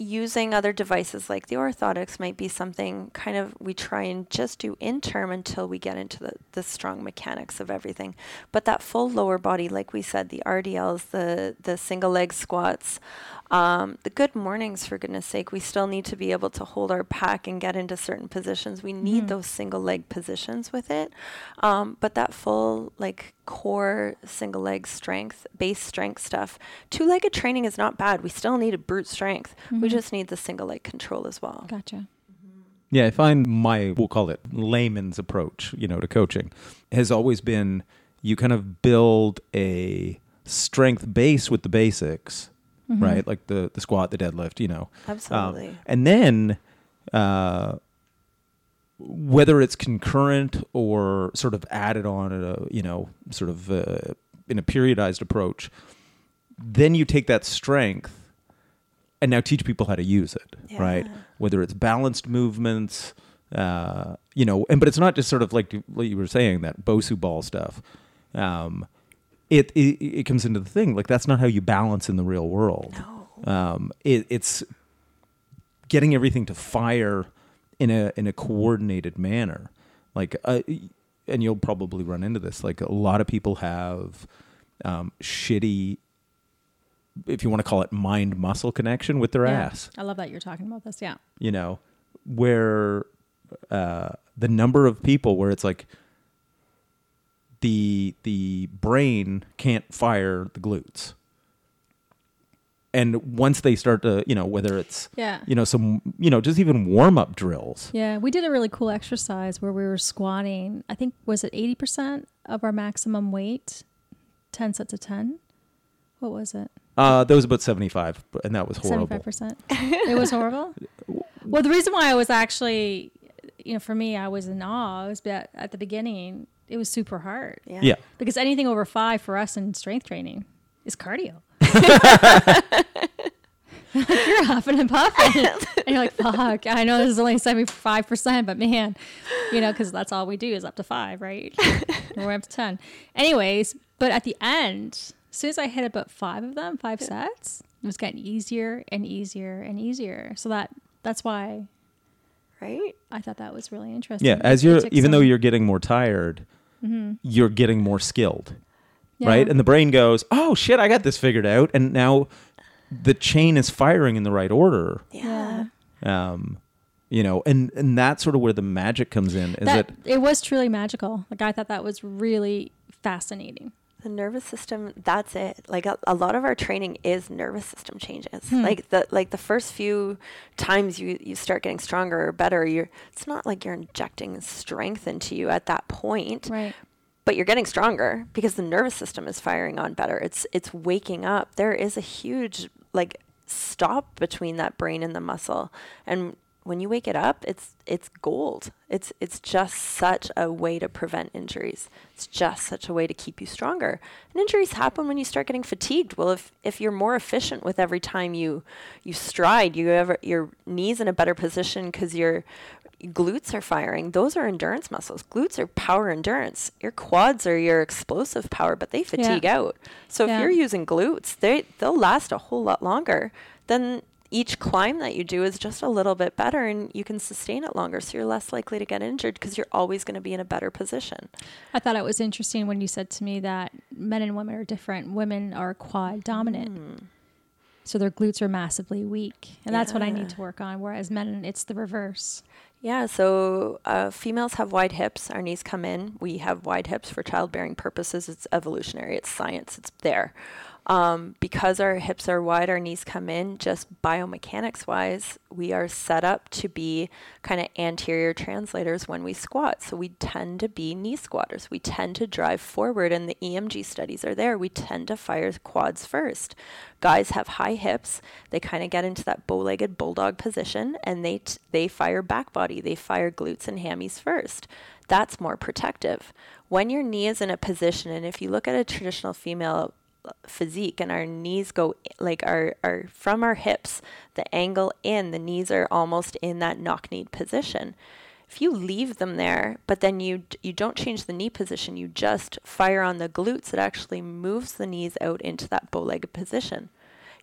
using other devices like the orthotics might be something kind of we try and just do in term until we get into the, the strong mechanics of everything. But that full lower body, like we said, the RDLs, the the single leg squats, um, the good mornings for goodness sake, we still need to be able to hold our pack and get into certain positions. We need those single leg positions with it. Um, but that full like core single leg strength, base strength stuff, two legged training is not bad. We still need a brute strength. We just need the single leg control as well. Gotcha. Yeah, I find my we'll call it layman's approach, you know, to coaching has always been you kind of build a strength base with the basics, right? Like the the squat, the deadlift, you know. Um, Absolutely. and then uh, whether it's concurrent or sort of added on at a you know sort of uh, in a periodized approach, then you take that strength and now teach people how to use it, right? Whether it's balanced movements, uh, you know, and but it's not just sort of like what you were saying that Bosu ball stuff. Um, it, it it comes into the thing like that's not how you balance in the real world. No. Um, it, it's getting everything to fire in a in a coordinated manner. Like, uh, and you'll probably run into this. Like a lot of people have um, shitty, if you want to call it mind muscle connection with their Yeah. ass I love that you're talking about this. Yeah. you know, where uh, the number of people where it's like the the brain can't fire the glutes. And once they start to, you know, whether it's Yeah. you know, some you know, just even warm up drills. Yeah, we did a really cool exercise where we were squatting. I think was it eighty percent of our maximum weight, ten sets of ten. What was it? Uh that was about seventy five, and that was horrible. Seventy-five percent. It was horrible. Well, the reason why I was actually, you know, for me, I was in awe was that at the beginning it was super hard. Yeah. Yeah. Because anything over five for us in strength training is cardio. you're huffing and puffing, and you're like, "Fuck!" I know this is only seventy five percent, but man, you know, because that's all we do is up to five, right? And we're up to ten. Anyways, but at the end, as soon as I hit about five of them, five sets, it was getting easier and easier and easier. So that that's why Right? I thought that was really interesting. Yeah, as you're took even though you're getting more tired, you're getting more skilled. Yeah. right? And the brain goes, "Oh shit, I got this figured out," and now the chain is firing in the right order. Yeah. Um, you know, and and that's sort of where the magic comes in. Is that that it was truly magical. Like I thought that was really fascinating. The nervous system, that's it. Like a, a lot of our training is nervous system changes. Hmm. Like the like the first few times you, you start getting stronger or better, you're it's not like you're injecting strength into you at that point. Right. But you're getting stronger because the nervous system is firing on better. It's it's waking up. There is a huge like stop between that brain and the muscle. And when you wake it up, it's it's gold. It's it's just such a way to prevent injuries. It's just such a way to keep you stronger. And injuries happen when you start getting fatigued. Well, if if you're more efficient with every time you you stride, you have your knees in a better position because your glutes are firing. Those are endurance muscles. Glutes are power endurance. Your quads are your explosive power, but they fatigue out. So Yeah. if you're using glutes, they they'll last a whole lot longer. Then each climb that you do is just a little bit better and you can sustain it longer so you're less likely to get injured because you're always going to be in a better position. I thought it was interesting when you said to me that men and women are different. Women are quad dominant. Hmm. So their glutes are massively weak. And that's what I need to work on. Whereas men, it's the reverse. Yeah, so uh, females have wide hips. Our knees come in. We have wide hips for childbearing purposes. It's evolutionary, it's science, it's there. Um, because our hips are wide, our knees come in, just biomechanics wise, we are set up to be kind of anterior translators when we squat. So we tend to be knee squatters. We tend to drive forward, and the EMG studies are there. We tend to fire quads first. Guys have high hips. They kind of get into that bow-legged bulldog position, and they t- they fire back body. They fire glutes and hammies first. That's more protective. When your knee is in a position, and if you look at a traditional female physique and our knees go like our, our from our hips the angle in the knees are almost in that knock kneed position. If you leave them there but then you you don't change the knee position you just fire on the glutes it actually moves the knees out into that bow-legged position.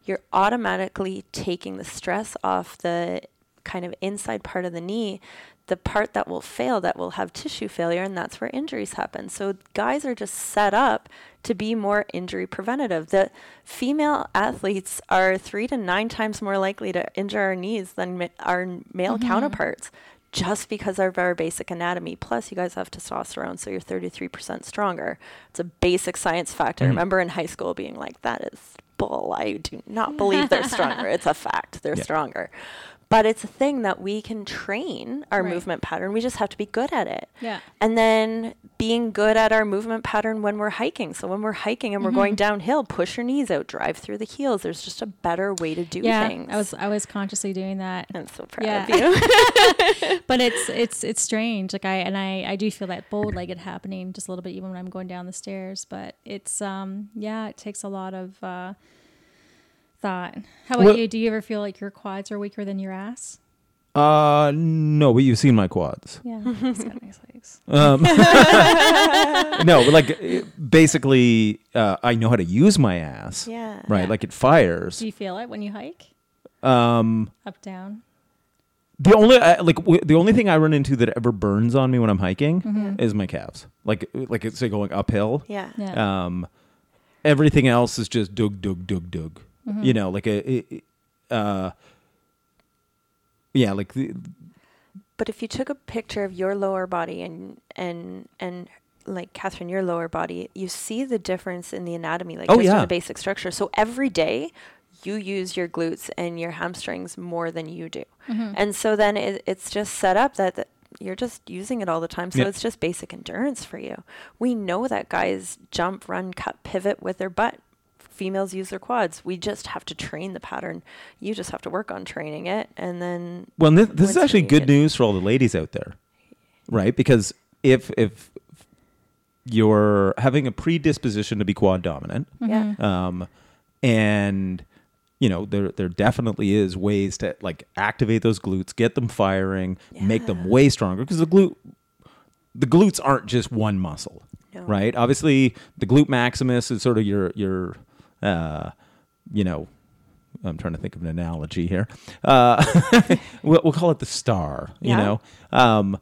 You're automatically taking the stress off the kind of inside part of the knee the part that will fail that will have tissue failure and that's where injuries happen. So guys are just set up to be more injury preventative the female athletes are three to nine times more likely to injure our knees than ma- our male mm-hmm. counterparts just because of our basic anatomy. Plus, you guys have testosterone, so you're 33% stronger. It's a basic science fact. I mm-hmm. remember in high school being like, that is bull. I do not believe they're stronger. It's a fact. They're Yeah. stronger. But it's a thing that we can train our Right. movement pattern. We just have to be good at it. Yeah. And then being good at our movement pattern when we're hiking. So when we're hiking and we're going downhill, push your knees out, drive through the heels. There's just a better way to do yeah. things. I was I was consciously doing that. I'm so proud Yeah. of you. but it's it's it's strange. Like I and I I do feel that bow legged happening just a little bit even when I'm going down the stairs. But it's um yeah, it takes a lot of uh, thought. How about Well- you? Do you ever feel like your quads are weaker than your ass? uh no, but you've seen my quads. Yeah, it's got nice legs. Um, no, but like basically, uh, I know how to use my ass. yeah. Right, Yeah. like it fires. Do you feel it when you hike Um, up down? the only uh, like w- the only thing I run into that ever burns on me when I'm hiking Mm-hmm. is my calves. Like like it's say going uphill. Yeah. Yeah. Um, everything else is just dug dug dug dug. Mm-hmm. You know, like a, uh, yeah, like the, But if you took a picture of your lower body and and and like Catherine, your lower body, you see the difference in the anatomy, like Oh, just in yeah. the basic structure. So every day, you use your glutes and your hamstrings more than you do, Mm-hmm. and so then it, it's just set up that. that you're just using it all the time, so Yeah. it's just basic endurance for you. We know that guys jump, run, cut, pivot with their butt. Females use their quads. We just have to train the pattern. You just have to work on training it, and then Well, and this, this is actually good get- news for all the ladies out there, right? Because if if you're having a predisposition to be quad dominant, yeah, um, and you know there there definitely is ways to like activate those glutes, get them firing, make them way stronger because the glute the glutes aren't just one muscle, No. right? Obviously, the glute maximus is sort of your your uh, you know. I'm trying to think of an analogy here. Uh, we'll, we'll call it the star. You Yeah. know, um,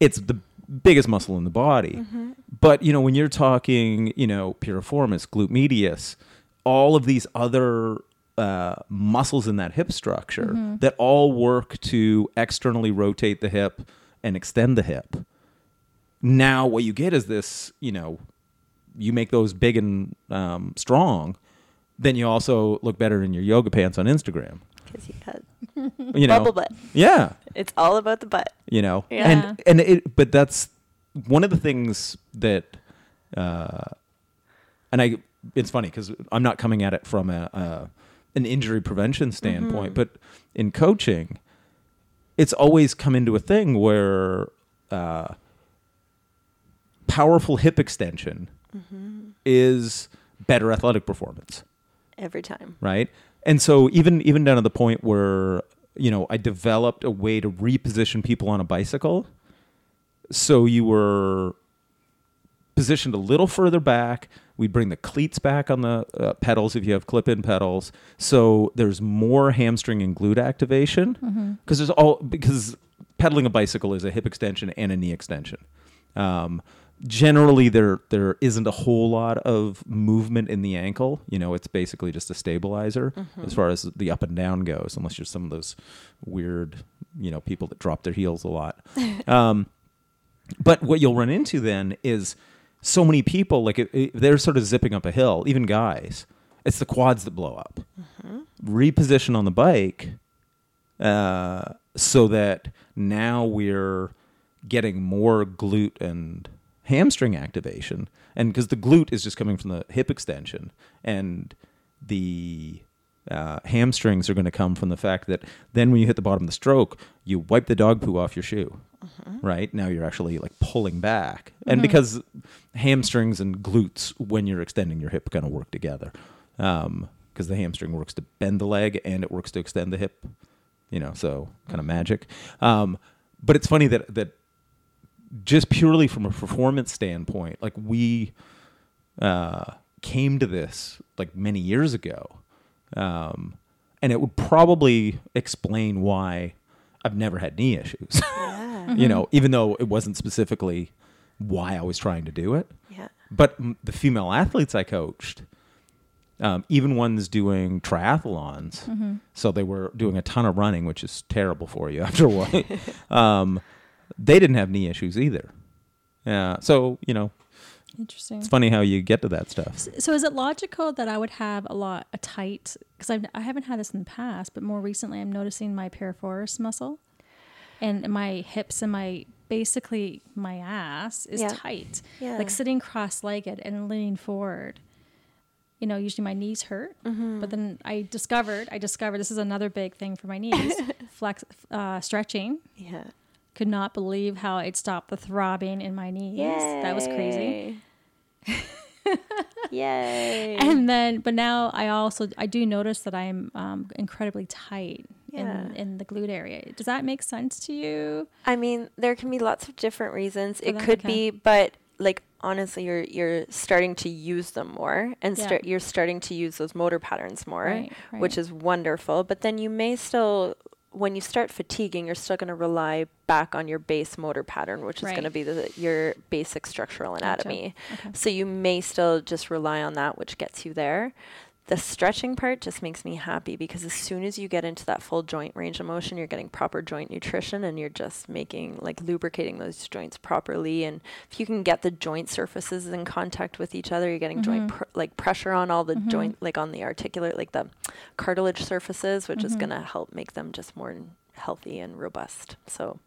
it's the biggest muscle in the body. Mm-hmm. But you know, when you're talking, you know, piriformis, glute medius, all of these other uh, muscles in that hip structure that all work to externally rotate the hip and extend the hip. Now, what you get is this, you know, you make those big and um, strong, then you also look better in your yoga pants on Instagram. Because you got You know, bubble butt. yeah, It's all about the butt. you know, Yeah. and and it, but that's one of the things that, uh, and I, it's funny because I'm not coming at it from a, a an injury prevention standpoint, but in coaching, it's always come into a thing where uh, powerful hip extension is better athletic performance Every time. right? And so even even down to the point where you know I developed a way to reposition people on a bicycle, so you were positioned a little further back. We bring the cleats back on the uh, pedals if you have clip-in pedals, so there's more hamstring and glute activation because there's all because pedaling a bicycle is a hip extension and a knee extension. Um, generally, there there isn't a whole lot of movement in the ankle. You know, it's basically just a stabilizer as far as the up and down goes, unless you're some of those weird, you know, people that drop their heels a lot. um, but what you'll run into then is so many people like if, if they're sort of zipping up a hill, even guys. It's the quads that blow up. Reposition on the bike uh, so that now we're getting more glute and hamstring activation. And because the glute is just coming from the hip extension, and the uh, hamstrings are going to come from the fact that then when you hit the bottom of the stroke, you wipe the dog poo off your shoe. Right now, you're actually like pulling back, and because hamstrings and glutes, when you're extending your hip, kind of work together. Because the hamstring works to bend the leg and it works to extend the hip you know, so kind of magic. Um, but it's funny that that just purely from a performance standpoint, like we uh, came to this like many years ago, um, and it would probably explain why I've never had knee issues. Yeah. you know, even though it wasn't specifically why I was trying to do it. Yeah. But m- the female athletes I coached, um, even ones doing triathlons, so they were doing a ton of running, which is terrible for you after a while. um, they didn't have knee issues either. Yeah. So you know, Interesting. it's funny how you get to that stuff. So is it logical that I would have a lot a tight because I've I haven't had this in the past, but more recently I'm noticing my piriformis muscle and my hips and my basically my ass is Yeah. tight. Yeah. Like sitting cross-legged and leaning forward. You know, usually my knees hurt, Mm-hmm. but then I discovered I discovered this is another big thing for my knees. Flex uh, stretching. Yeah. Could not believe how it stopped the throbbing in my knees. That was crazy. Yay. and then but now i also i do notice that i'm um, incredibly tight Yeah. in, in the glute area does that make sense to you I mean, there can be lots of different reasons. It could okay. be, but like honestly, you're you're starting to use them more, and Yeah. start you're starting to use those motor patterns more, Right, which is wonderful. But then you may still, when you start fatiguing, you're still going to rely back on your base motor pattern, which is going to be the, your basic structural Gotcha. anatomy. Okay. So you may still just rely on that, which gets you there. The stretching part just makes me happy because as soon as you get into that full joint range of motion, you're getting proper joint nutrition and you're just making like lubricating those joints properly. And if you can get the joint surfaces in contact with each other, you're getting joint mm-hmm. pr- like pressure on all the mm-hmm. joint, like on the articulate, like the cartilage surfaces, which is mm-hmm. going to help make them just more healthy and robust. So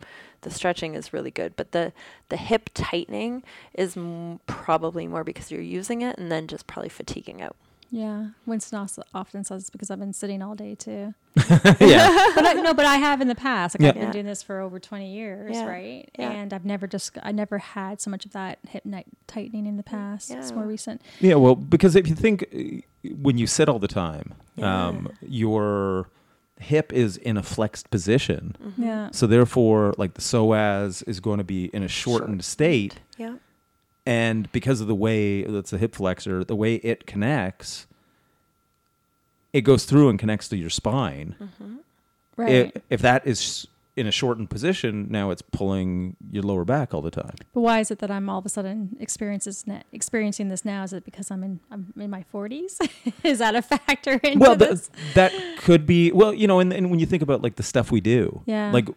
the stretching is really good, but the the hip tightening is m- probably more because you're using it and then just probably fatiguing out. Yeah winston also often says it's because i've been sitting all day too yeah. but I, no but i have in the past like Yeah. i've been Yeah. doing this for over 20 years Yeah. right Yeah. and i've never just i never had so much of that hip ni- tightening in the past it's more Yeah. recent Yeah, well, because if you think uh, when you sit all the time, Yeah. um, your hip is in a flexed position. yeah So therefore, like the psoas is going to be in a shortened state, Yeah. And because of the way that's the hip flexor, the way it connects, it goes through and connects to your spine. Mm-hmm. right If, if that is in a shortened position, now it's pulling your lower back all the time. But why is it that I'm all of a sudden experiences experiencing this now? Is it because I'm in I'm in my 40s? is that a factor into well, th- this? that could be. Well, you know, and, and when you think about like the stuff we do, Yeah. like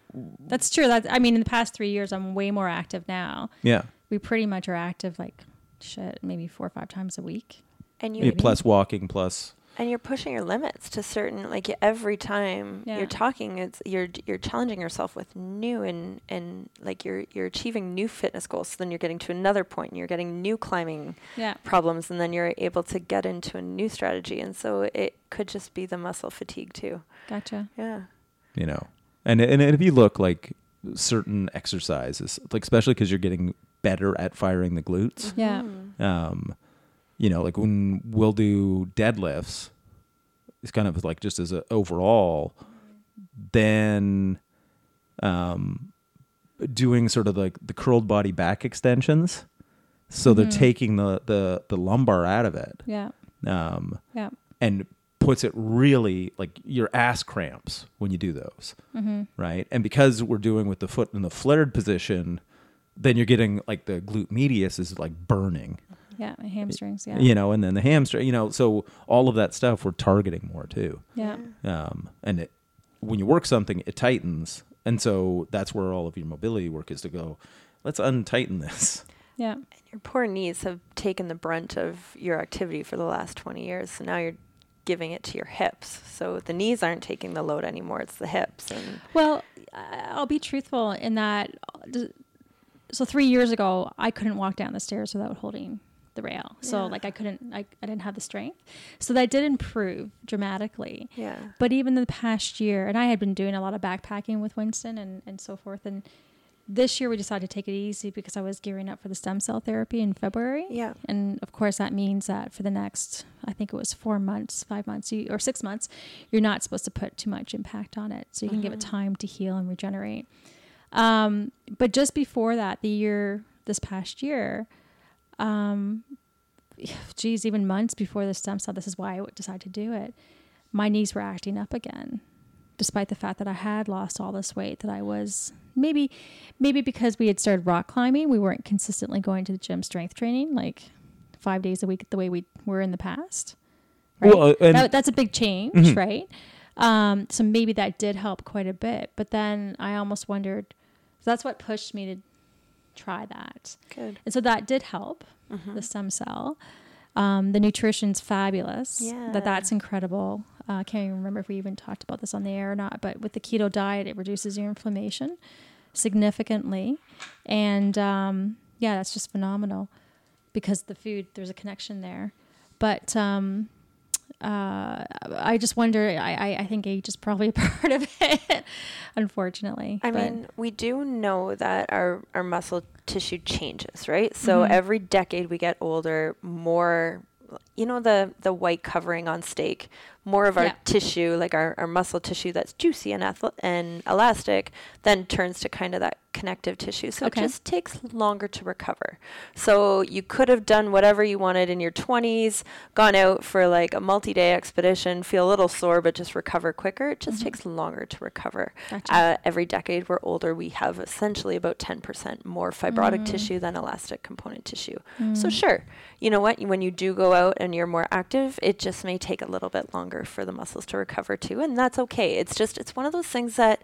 That's true. That I mean, in the past three years, I'm way more active now. yeah, We pretty much are active like shit, maybe four or five times a week. And yeah, you plus walking, plus and you're pushing your limits to certain like every time Yeah. you're talking it's you're you're challenging yourself with new and and like you're you're achieving new fitness goals so then you're getting to another point and you're getting new climbing Yeah. problems and then you're able to get into a new strategy and so it could just be the muscle fatigue too Gotcha. yeah you know, and and if you look like certain exercises, like especially because you're getting better at firing the glutes. Yeah. Mhm. um, you know, like when we'll do deadlifts, it's kind of like just as a overall, then um, doing sort of like the curled body back extensions. So they're Mhm. taking the, the, the lumbar out of it Yeah. um, Yeah. and puts it really like your ass cramps when you do those, Mm-hmm. right? And because we're doing with the foot in the flared position, then you're getting like the glute medius is like burning Yeah. My hamstrings. Yeah. you know, and then the hamstring, you know, so all of that stuff we're targeting more too. Yeah. Um, and it, when you work something, it tightens, and so that's where all of your mobility work is to go. Let's untighten this. Yeah. and your poor knees have taken the brunt of your activity for the last 20 years so now you're giving it to your hips so the knees aren't taking the load anymore it's the hips and Well, I'll be truthful in that. So three years ago, I couldn't walk down the stairs without holding the rail. So Yeah. like I couldn't, I, I didn't have the strength. So that did improve dramatically. yeah But even the past year, and I had been doing a lot of backpacking with Winston and, and so forth. And this year we decided to take it easy because I was gearing up for the stem cell therapy in February. yeah And of course, that means that for the next, I think it was four months, five months, you, or six months, you're not supposed to put too much impact on it. So you can give it Mhm. time to heal and regenerate. Um, but just before that, the year, this past year, um, geez, even months before the stem cell, this is why I decided to do it. My knees were acting up again, despite the fact that I had lost all this weight. That I was maybe, maybe because we had started rock climbing, we weren't consistently going to the gym strength training like five days a week the way we were in the past. Right? Well, uh, and that, that's a big change, Mhm. right? Um, so maybe that did help quite a bit. But then I almost wondered. So that's what pushed me to try that, good and so that did help Mhm. the stem cell. Um, the nutrition's fabulous. Yeah. That that's incredible. Uh, I can't even remember if we even talked about this on the air or not. But with the keto diet, it reduces your inflammation significantly, and um, yeah, that's just phenomenal because the food there's a connection there. But um, uh, I just wonder. I, I, I think age is probably a part of it, unfortunately. I But- mean, we do know that our, our muscle tissue changes, right? So Mhm. every decade we get older, more, you know, the, the white covering on steak, more of our Yeah. tissue, like our, our muscle tissue that's juicy and, and elastic, then turns to kind of that connective tissue. So Okay. it just takes longer to recover. So you could have done whatever you wanted in your 20s, gone out for like a multi day expedition, feel a little sore, but just recover quicker. It just Mhm. takes longer to recover Gotcha. uh, every decade we're older, we have essentially about 10% more fibrotic Mm. tissue than elastic component tissue. Mm. So, sure, you know what? When you do go out and you're more active, it just may take a little bit longer for the muscles to recover too. And that's okay. It's just, it's one of those things that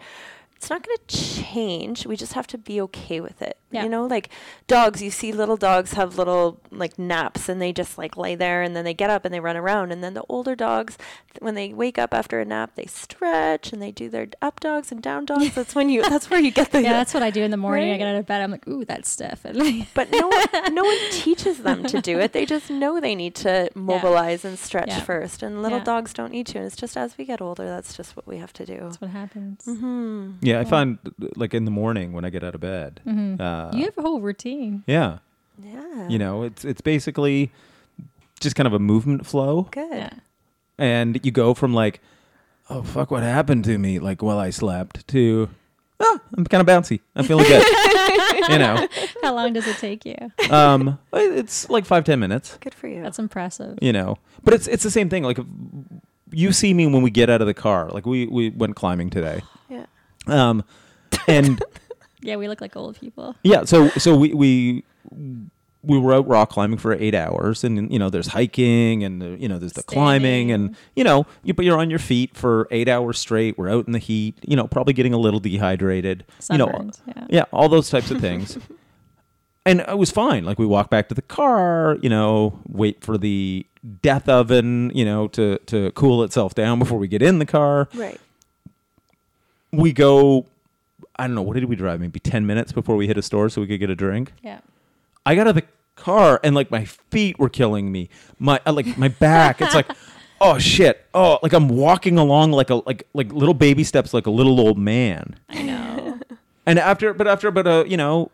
it's not going to change. We just have to be okay with it. Yeah. You know, like dogs, you see little dogs have little like naps and they just like lay there and then they get up and they run around. And then the older dogs, th- when they wake up after a nap, they stretch and they do their up dogs and down dogs. That's when you, that's where you get the, yeah, that's what I do in the morning. I get out of bed. I'm like, ooh, that's stiff. And but no one, no one teaches them to do it. They just know they need to mobilize and stretch Yeah. first. And little Yeah. dogs don't need to. And it's just as we get older, that's just what we have to do. that's what happens. Mm-hmm. yeah, I Yeah. find like in the morning when I get out of bed. hmm Uh, you have a whole routine. yeah, Yeah. you know, it's it's basically just kind of a movement flow, good. Yeah. and you go from like, oh fuck, what happened to me? Like while I slept to, ah, I'm kind of bouncy. I'm feeling good. you know, How long does it take you? um, it's like five ten minutes. Good for you. That's impressive. you know but it's it's the same thing like you see me when we get out of the car like we we went climbing today yeah. Um and Yeah, we look like old people. yeah, so so we we we were out rock climbing for eight hours, and you know there's hiking, and uh, you know there's the climbing, and you know you but you're on your feet for eight hours straight. We're out in the heat, you know, probably getting a little dehydrated, you know, yeah. yeah, all those types of things. and it was fine. Like we walk back to the car, you know, wait for the death oven, you know, to to cool itself down before we get in the car. Right. We go. I don't know. What did we drive? Maybe ten minutes before we hit a store so we could get a drink. Yeah. I got out of the car and like my feet were killing me. My uh, like my back. It's like, oh shit. Oh, like I'm walking along like a like like little baby steps, like a little old man. I know. And after, but after about a you know.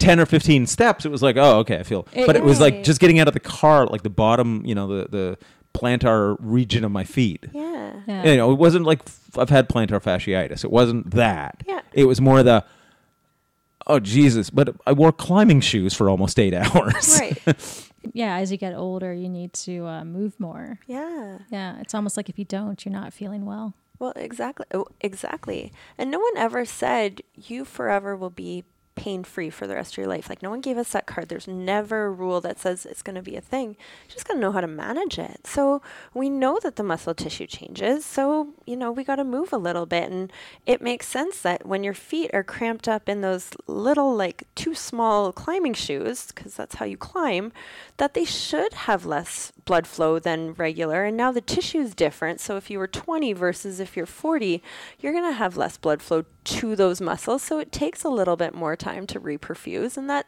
10 or 15 steps it was like oh okay i feel It- but it was like just getting out of the car like the bottom you know the the plantar region of my feet Yeah. Yeah. you know it wasn't like f- i've had plantar fasciitis it wasn't that Yeah. it was more the oh jesus but i wore climbing shoes for almost eight hours Right. yeah, as you get older, you need to uh, move more. yeah. Yeah, it's almost like if you don't, you're not feeling well. Well, exactly. Oh, exactly. And no one ever said you forever will be pain free for the rest of your life. Like no one gave us that card. There's never a rule that says it's going to be a thing. You just got to know how to manage it. So we know that the muscle tissue changes. So, you know, we got to move a little bit and it makes sense that when your feet are cramped up in those little like too small climbing shoes because that's how you climb, that they should have less blood flow than regular. And now the tissue is different. So if you were 20 versus if you're 40, you're going to have less blood flow to those muscles. So it takes a little bit more time to reperfuse. And that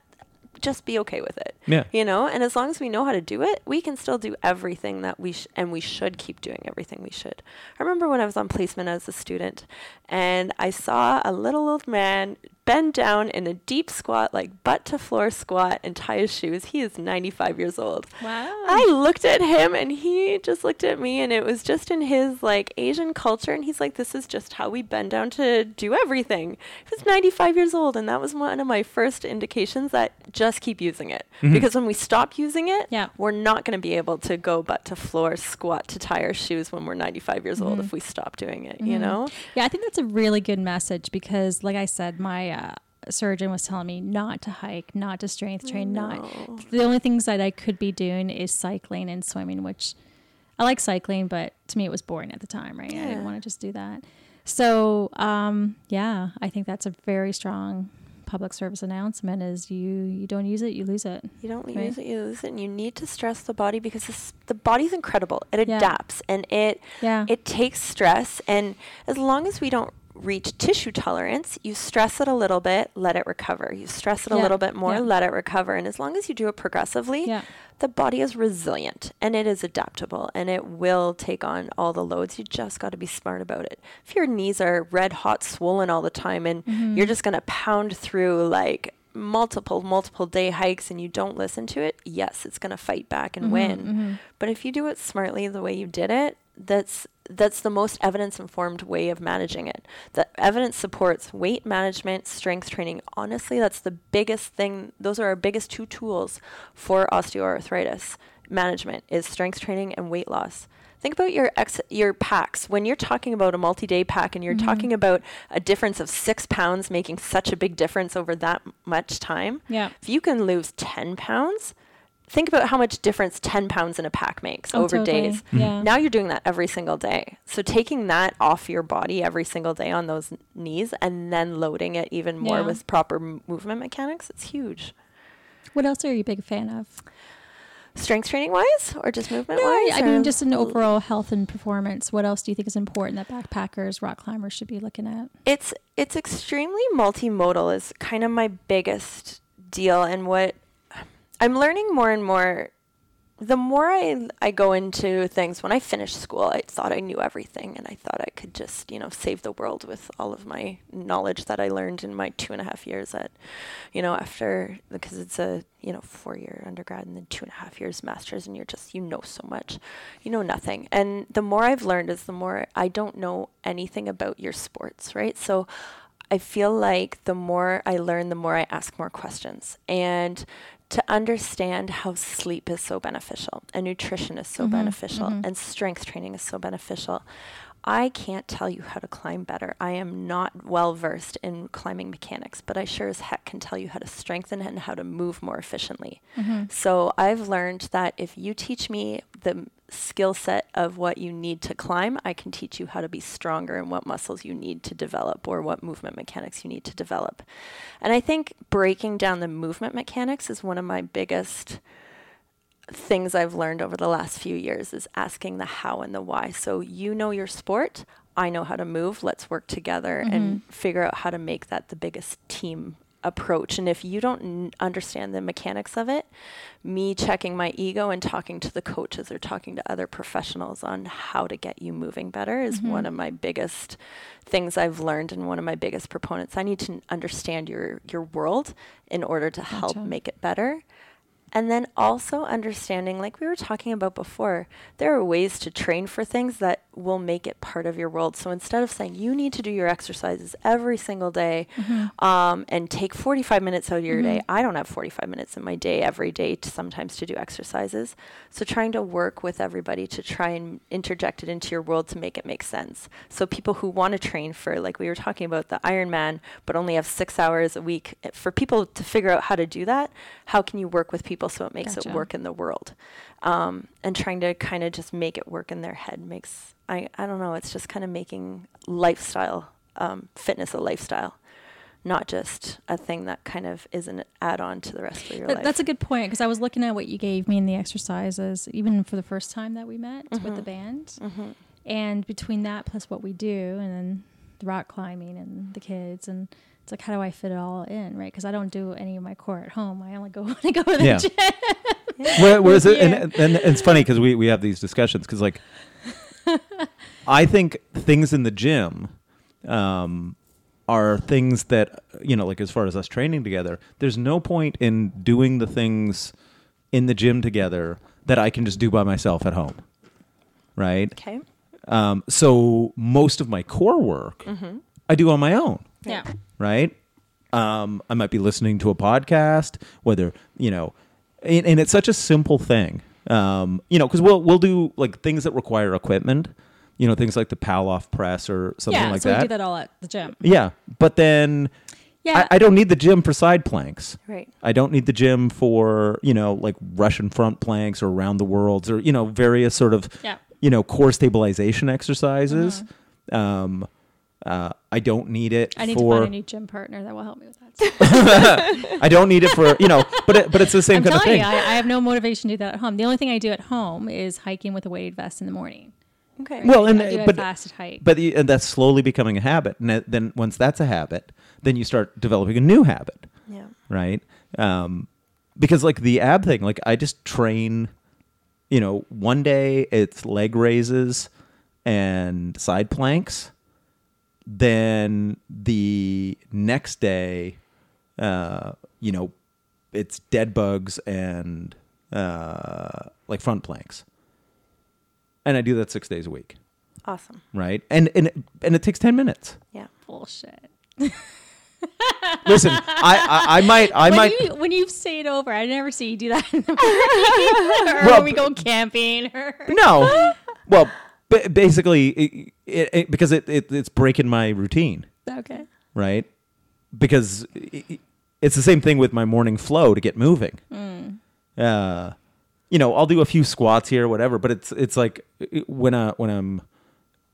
just be okay with it. Yeah. You know, and as long as we know how to do it, we can still do everything that we sh- and we should keep doing everything we should. I remember when I was on placement as a student and I saw a little old man bend down in a deep squat, like butt to floor squat and tie his shoes. He is 95 years old. Wow. I looked at him and he just looked at me and it was just in his like Asian culture and he's like this is just how we bend down to do everything. He was 95 years old and that was one of my first indications that just keep using it mm-hmm. because when we stop using it Yeah. we're not going to be able to go butt to floor squat to tie our shoes when we're 95 years old mm-hmm. if we stop doing it, you mm-hmm. know? Yeah, I think that's a really good message because, like I said, my uh, surgeon was telling me not to hike, not to strength train, not. The only things that I could be doing is cycling and swimming, which I like cycling, but to me it was boring at the time, right? I didn't want to just do that. So, um, yeah, I think that's a very strong public service announcement is you you don't use it, you lose it. You don't Right. use it, you lose it, and you need to stress the body because this, the body's incredible. It Yeah. adapts and it Yeah. it takes stress. And as long as we don't reach tissue tolerance, you stress it a little bit, let it recover. You stress it a little bit more, Yeah. let it recover. And as long as you do it progressively, Yeah. the body is resilient and it is adaptable and it will take on all the loads. You just got to be smart about it. If your knees are red hot, swollen all the time, and Mm-hmm. you're just going to pound through like multiple, multiple day hikes and you don't listen to it, yes, it's going to fight back and win. But if you do it smartly the way you did it, that's that's the most evidence informed way of managing it. The evidence supports weight management, strength training. Honestly, that's the biggest thing. Those are our biggest two tools for osteoarthritis management is strength training and weight loss. Think about your ex- your packs. When you're talking about a multi-day pack and you're mm-hmm. talking about a difference of 6 pounds making such a big difference over that much time, Yeah. if you can lose 10 pounds, think about how much difference 10 pounds in a pack makes Oh, over totally. days. Mm-hmm. Yeah. Now you're doing that every single day. So taking that off your body every single day on those knees and then loading it even more Yeah. with proper movement mechanics, it's huge. What else are you a big fan of? Strength training wise or just movement No, wise? I mean just in overall health and performance. What else do you think is important that backpackers, rock climbers should be looking at? it's it's extremely multimodal is kind of my biggest deal and what I'm learning more and more. The more I, I go into things when I finished school I thought I knew everything and I thought I could just you know save the world with all of my knowledge that I learned in my two and a half years at you know after because it's a you know four year undergrad and then two and a half years masters and you're just you know so much. You know nothing. And the more I've learned is the more I don't know anything about your sports right? So I feel like the more I learn, the more I ask more questions. And to understand how sleep is so beneficial and nutrition is so mm-hmm, beneficial mm-hmm. and strength training is so beneficial. I can't tell you how to climb better. I am not well versed in climbing mechanics, but I sure as heck can tell you how to strengthen it and how to move more efficiently. Mm-hmm. So I've learned that if you teach me the skill set of what you need to climb, I can teach you how to be stronger and what muscles you need to develop or what movement mechanics you need to develop. And I think breaking down the movement mechanics is one of my biggest things I've learned over the last few years is asking the how and the why. So you know your sport, I know how to move. Let's work together and mm-hmm. figure out how to make that the biggest team approach. And if you don't n- understand the mechanics of it, me checking my ego and talking to the coaches or talking to other professionals on how to get you moving better is mm-hmm. one of my biggest things I've learned and one of my biggest proponents. I need to understand your your world in order to help make it better. And then also understanding, like we were talking about before, there are ways to train for things that will make it part of your world. So instead of saying you need to do your exercises every single day um, and take 45 minutes out of your day, I don't have 45 minutes in my day every day to sometimes to do exercises. So trying to work with everybody to try and interject it into your world to make it make sense. So people who want to train for, like we were talking about, the Ironman, but only have six hours a week, eh, for people to figure out how to do that, how can you work with people so it makes Gotcha. it work in the world? Um, and trying to kind of just make it work in their head makes, I, I don't know, it's just kind of making lifestyle, um, fitness a lifestyle. Not just a thing that kind of is an add-on to the rest of your That- life. That's a good point because I was looking at what you gave me in the exercises, even for the first time that we met with the band. And between that plus what we do, and then the rock climbing and the kids, and it's like, how do I fit it all in, right? Because I don't do any of my core at home. I only go when I go to the Yeah. gym. Where, whereas it, Yeah. and, and it's funny because we, we have these discussions because like I think things in the gym um, are things that you know like as far as us training together. There's no point in doing the things in the gym together that I can just do by myself at home, right? okay. Um, so most of my core work I do on my own Yeah. right? Um, I might be listening to a podcast, whether you know, and, and it's such a simple thing, um, you know, because we'll we'll do like things that require equipment, you know, things like the Pallof press or something yeah. like so that. we do that all at the gym. Yeah, but then Yeah. I, I don't need the gym for side planks. Right. I don't need the gym for you know like Russian front planks or around the worlds or you know various sort of Yeah. you know core stabilization exercises. Uh-huh. Um, uh, I don't need it I need for. to find a new gym partner that will help me with that. I don't need it for you know, but it, but it's the same I'm kind of thing. you, I, I have no motivation to do that at home. The only thing I do at home is hiking with a weighted vest in the morning. Okay. well, and I do a but fasted hike. but the, and that's slowly becoming a habit, and that- then once that's a habit, then you start developing a new habit, yeah. right? Um, because like the ab thing, like I just train, you know, one day it's leg raises and side planks, then the next day, uh, you know, it's dead bugs and uh, like front planks, and I do that six days a week, Awesome. right? And and it- and it takes ten minutes. Yeah. Bullshit. Listen, I, I I might I when might you when you say it over, I never see you do that in the or Well, when we go camping. Or no. Well, ba- basically, it, it, it, because it, it it's breaking my routine, okay, right? Because i i- it's the same thing with my morning flow to get moving. Mm. Uh, you know, I'll do a few squats here, whatever. But it's it's like i- when I when I'm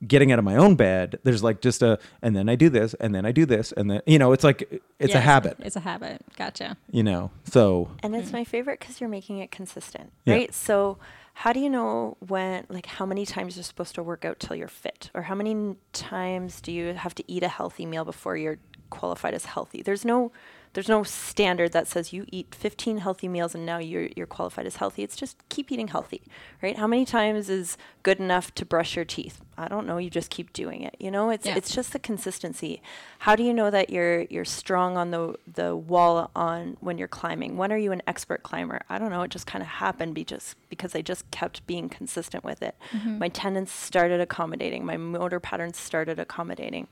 getting out of my own bed, there's like just a, and then I do this, and then I do this, and then you know, it's like it's a Yes, habit. It's a habit. Gotcha. You know, so And it's mm. my favorite because you're making it consistent, Yeah. right? So, how do you know when, like, how many times you're supposed to work out till you're fit, or how many times do you have to eat a healthy meal before you're qualified as healthy? There's no, there's no standard that says you eat 15 healthy meals and now you're you're qualified as healthy. It's just keep eating healthy, right? How many times is good enough to brush your teeth? I don't know. You just keep doing it. You know, it's Yeah. it's just the consistency. How do you know that you're you're strong on the the wall on when you're climbing? When are you an expert climber? I don't know. It just kind of happened be just because I just kept being consistent with it. Mm-hmm. My tendons started accommodating. My motor patterns started accommodating.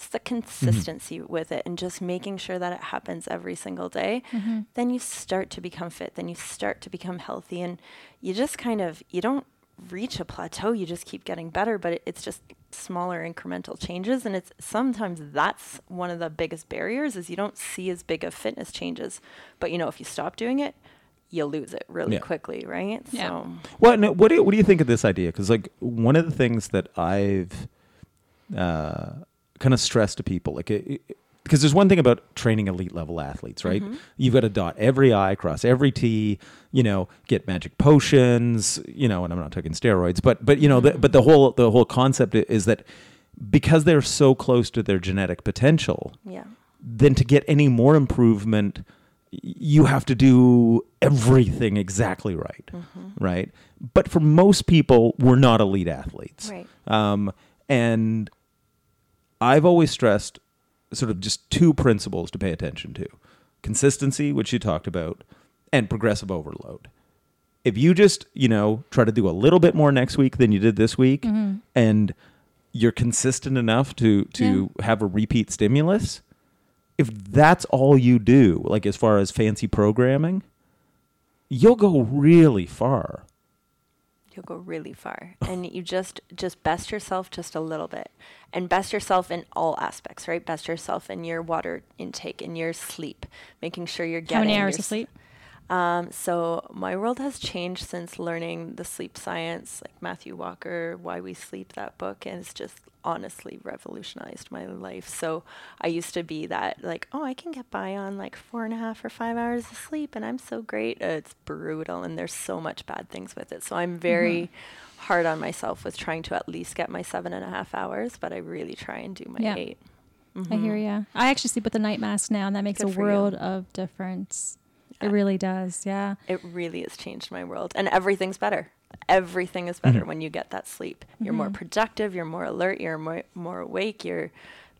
It's the consistency with it and just making sure that it happens every single day. Then you start to become fit. Then you start to become healthy, and you just kind of you don't reach a plateau. You just keep getting better, but it, it's just smaller incremental changes. And it's sometimes that's one of the biggest barriers is you don't see as big of fitness changes. But you know, if you stop doing it, you'll lose it really Yeah. quickly, right? Yeah. So Well, no, what do you, what do you think of this idea? Because like one of the things that I've uh, kind of stress to people, like because there's one thing about training elite level athletes, right? You've got to dot every I, cross every T, you know, get magic potions, you know, and I'm not talking steroids, but but you know, the, but the whole the whole concept is that because they're so close to their genetic potential, yeah. then to get any more improvement you have to do everything exactly right Mm-hmm. right but for most people we're not elite athletes Right. um, and i've always stressed sort of just two principles to pay attention to. Consistency which you talked about and progressive overload. If you just you know try to do a little bit more next week than you did this week mm-hmm. and you're consistent enough to to have a repeat stimulus if that's all you do like as far as fancy programming you'll go really far you'll go really far. And you just just best yourself just a little bit. And best yourself in all aspects right? Best yourself in your water intake in your sleep making sure you're getting How many hours of sleep? um, so my world has changed since learning the sleep science like matthew walker why we sleep that book and it's just honestly revolutionized my life so i used to be that like oh i can get by on like four and a half or five hours of sleep and i'm so great uh, it's brutal and there's so much bad things with it so i'm very hard on myself with trying to at least get my seven and a half hours but i really try and do my Yeah. 8 I hear you. I actually sleep with a night mask now, and that makes Good a for you. world of difference. It really does. Yeah. it really has changed my world and everything's better everything is better mm-hmm. when you get that sleep you're more mm-hmm. productive you're more alert you're more, more awake your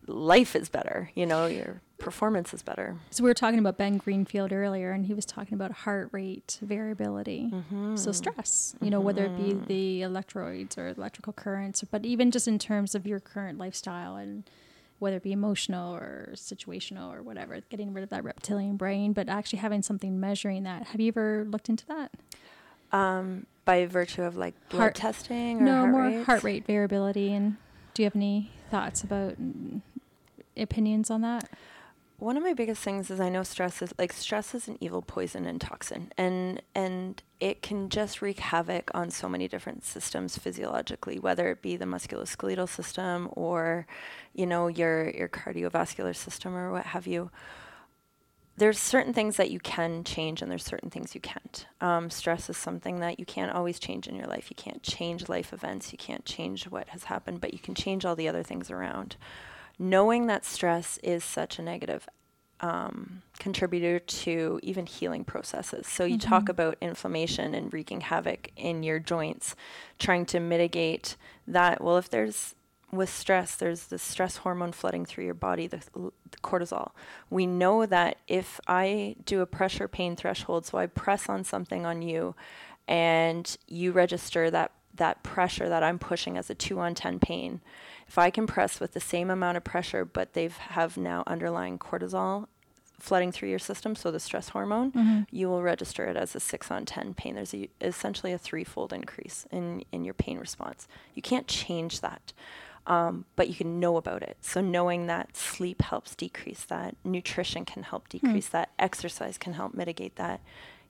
life is better you know your performance is better So we were talking about Ben Greenfield earlier, and he was talking about heart rate variability. Mm-hmm. So stress, you know, whether it be mm-hmm. the electrodes or electrical currents, but even just in terms of your current lifestyle and whether it be emotional or situational or whatever, getting rid of that reptilian brain, but actually having something measuring that. Have you ever looked into that? Um, by virtue of like blood Heart- testing or no, heart more rates? heart rate variability. And do you have any thoughts about mm, opinions on that? one of my biggest things is I know stress is like stress is an evil poison and toxin and and it can just wreak havoc on so many different systems physiologically whether it be the musculoskeletal system or you know your your cardiovascular system or what have you there's certain things that you can change and there's certain things you can't. Um, stress is something that you can't always change in your life. You can't change life events. You can't change what has happened but you can change all the other things around. Knowing that stress is such a negative um, contributor to even healing processes. So you talk about inflammation and wreaking havoc in your joints, trying to mitigate that. Well, if there's with stress, there's the stress hormone flooding through your body, the, the cortisol. We know that if I do a pressure pain threshold, so I press on something on you, and you register that that pressure that I'm pushing as a two on ten pain, if I can press with the same amount of pressure, but they've have now underlying cortisol flooding through your system, so the stress hormone, mm-hmm. you will register it as a six on ten pain. There's a, essentially a threefold increase in in your pain response. You can't change that. Um, but you can know about it. So knowing that sleep helps decrease that, nutrition can help decrease that, exercise can help mitigate that.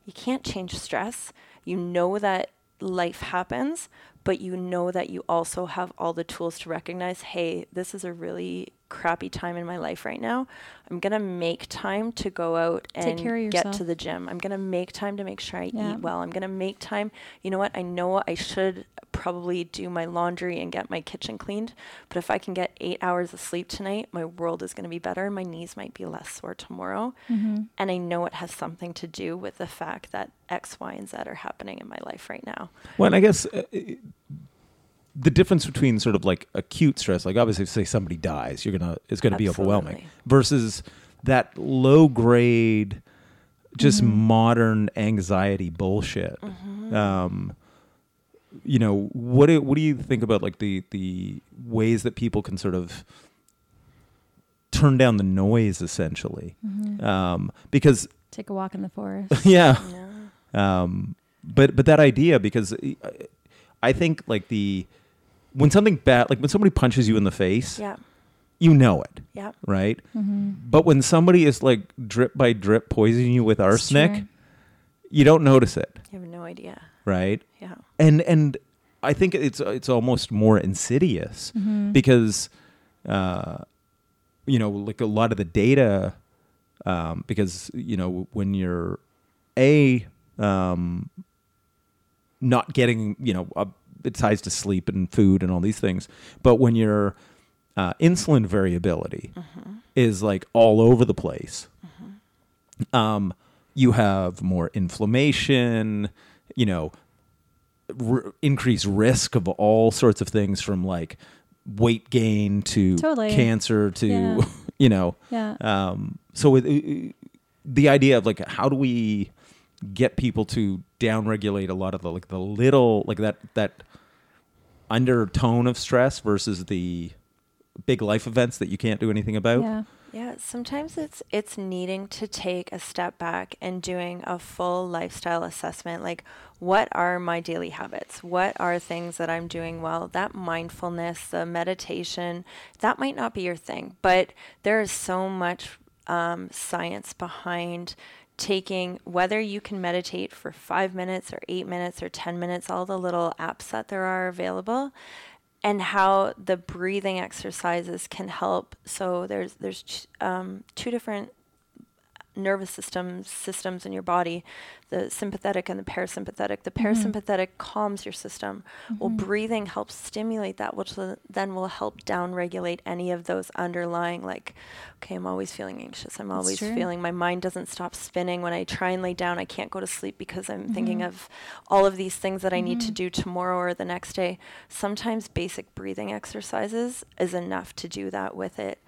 You can't change stress. You know that life happens, but you know that you also have all the tools to recognize, hey, this is a really crappy time in my life right now. I'm going to make time to go out and get to the gym. I'm going to make time to make sure I Yeah. eat well. I'm going to make time. You know what? I know I should probably do my laundry and get my kitchen cleaned, but if I can get 8 hours of sleep tonight, my world is going to be better. My knees might be less sore tomorrow. Mm-hmm. And I know it has something to do with the fact that X, Y, and Z are happening in my life right now. Well, I guess uh, the difference between sort of like acute stress, like obviously, if say somebody dies, you're gonna it's gonna be overwhelming, versus that low grade, just modern anxiety bullshit. Um, you know, what do, what do you think about like the the ways that people can sort of turn down the noise, essentially? Um, because Take a walk in the forest. yeah, Yeah. um, but but that idea because I think like the when something bad, like when somebody punches you in the face, Yeah. you know it, Yeah. right? Mm-hmm. But when somebody is like drip by drip poisoning you with arsenic, true. you don't notice it, You have no idea. right? Yeah. and and I think it's it's almost more insidious Mm-hmm. because uh, you know like a lot of the data um, because you know when you're a um, not getting you know uh, it ties to sleep and food and all these things but when your uh, insulin variability is like all over the place um, you have more inflammation you know r- increased risk of all sorts of things from like weight gain to Totally. cancer to Yeah. you know Yeah. um, so with, it- the idea of like how do we get people to downregulate a lot of the like the little like that that undertone of stress versus the big life events that you can't do anything about yeah. Yeah, sometimes it's it's needing to take a step back and doing a full lifestyle assessment like what are my daily habits? What are things that I'm doing well? That mindfulness, the meditation, that might not be your thing, but there is so much um, science behind taking whether you can meditate for five minutes or eight minutes or 10 minutes, all the little apps that there are available and how the breathing exercises can help. So there's there's um, two different nervous systems systems in your body, the sympathetic and the parasympathetic. The mm-hmm. parasympathetic calms your system. Well, mm-hmm. breathing helps stimulate that, which then will help downregulate any of those underlying like, okay, I'm always feeling anxious. I'm always true. feeling my mind doesn't stop spinning when I try and lay down. I can't go to sleep because I'm thinking mm-hmm. of all of these things that I need to do tomorrow or the next day. Sometimes basic breathing exercises is enough to do that with it.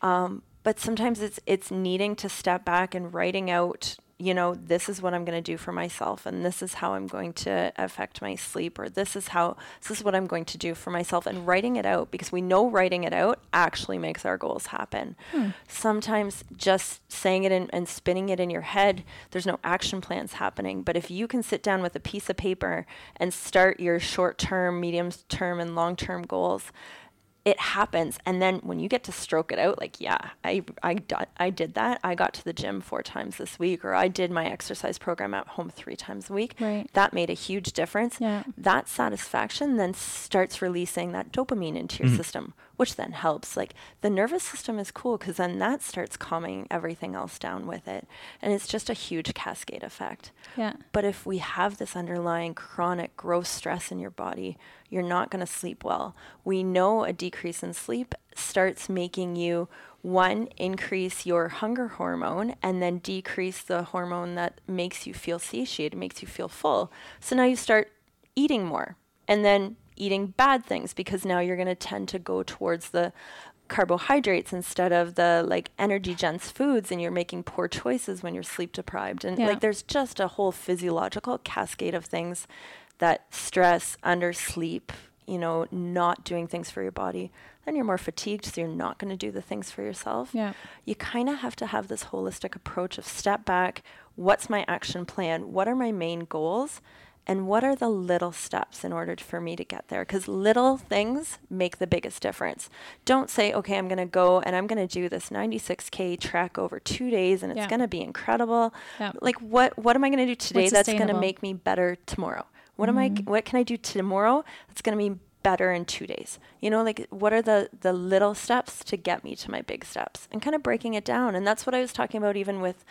Um, but sometimes it's it's needing to step back and writing out you know this is what i'm going to do for myself and this is how i'm going to affect my sleep or this is how this is what i'm going to do for myself and writing it out because we know writing it out actually makes our goals happen. Hmm. Sometimes just saying it in, and spinning it in your head there's no action plans happening but if you can sit down with a piece of paper and start your short term medium term and long term goals it happens. And then when you get to stroke it out like yeah I, I, I did that. I got to the gym four times this week or i did my exercise program at home three times a week. Right. that made a huge difference. Yeah. that satisfaction then starts releasing that dopamine into your mm-hmm. system which then helps like the nervous system is cool because then that starts calming everything else down with it and it's just a huge cascade effect Yeah. but if we have this underlying chronic gross stress in your body, you're not going to sleep well. We know a decrease in sleep starts making you one increase your hunger hormone and then decrease the hormone that makes you feel satiated, makes you feel full. So now you start eating more and then eating bad things because now you're going to tend to go towards the carbohydrates instead of the like energy dense foods and you're making poor choices when you're sleep deprived. And Yeah. like there's just a whole physiological cascade of things that stress undersleep you know not doing things for your body. Then you're more fatigued so you're not going to do the things for yourself. Yeah. you kind of have to have this holistic approach of step back. What's my action plan? What are my main goals and what are the little steps in order for me to get there? Because little things make the biggest difference. Don't say okay i'm going to go and i'm going to do this 96k track over two days and it's Yeah. going to be incredible. Yeah. like what what am i going to do today What's that's going to make me better tomorrow? What am i mm-hmm. what can i do tomorrow that's going to be better in two days? You know like what are the the little steps to get me to my big steps? And kind of breaking it down. And that's what i was talking about even with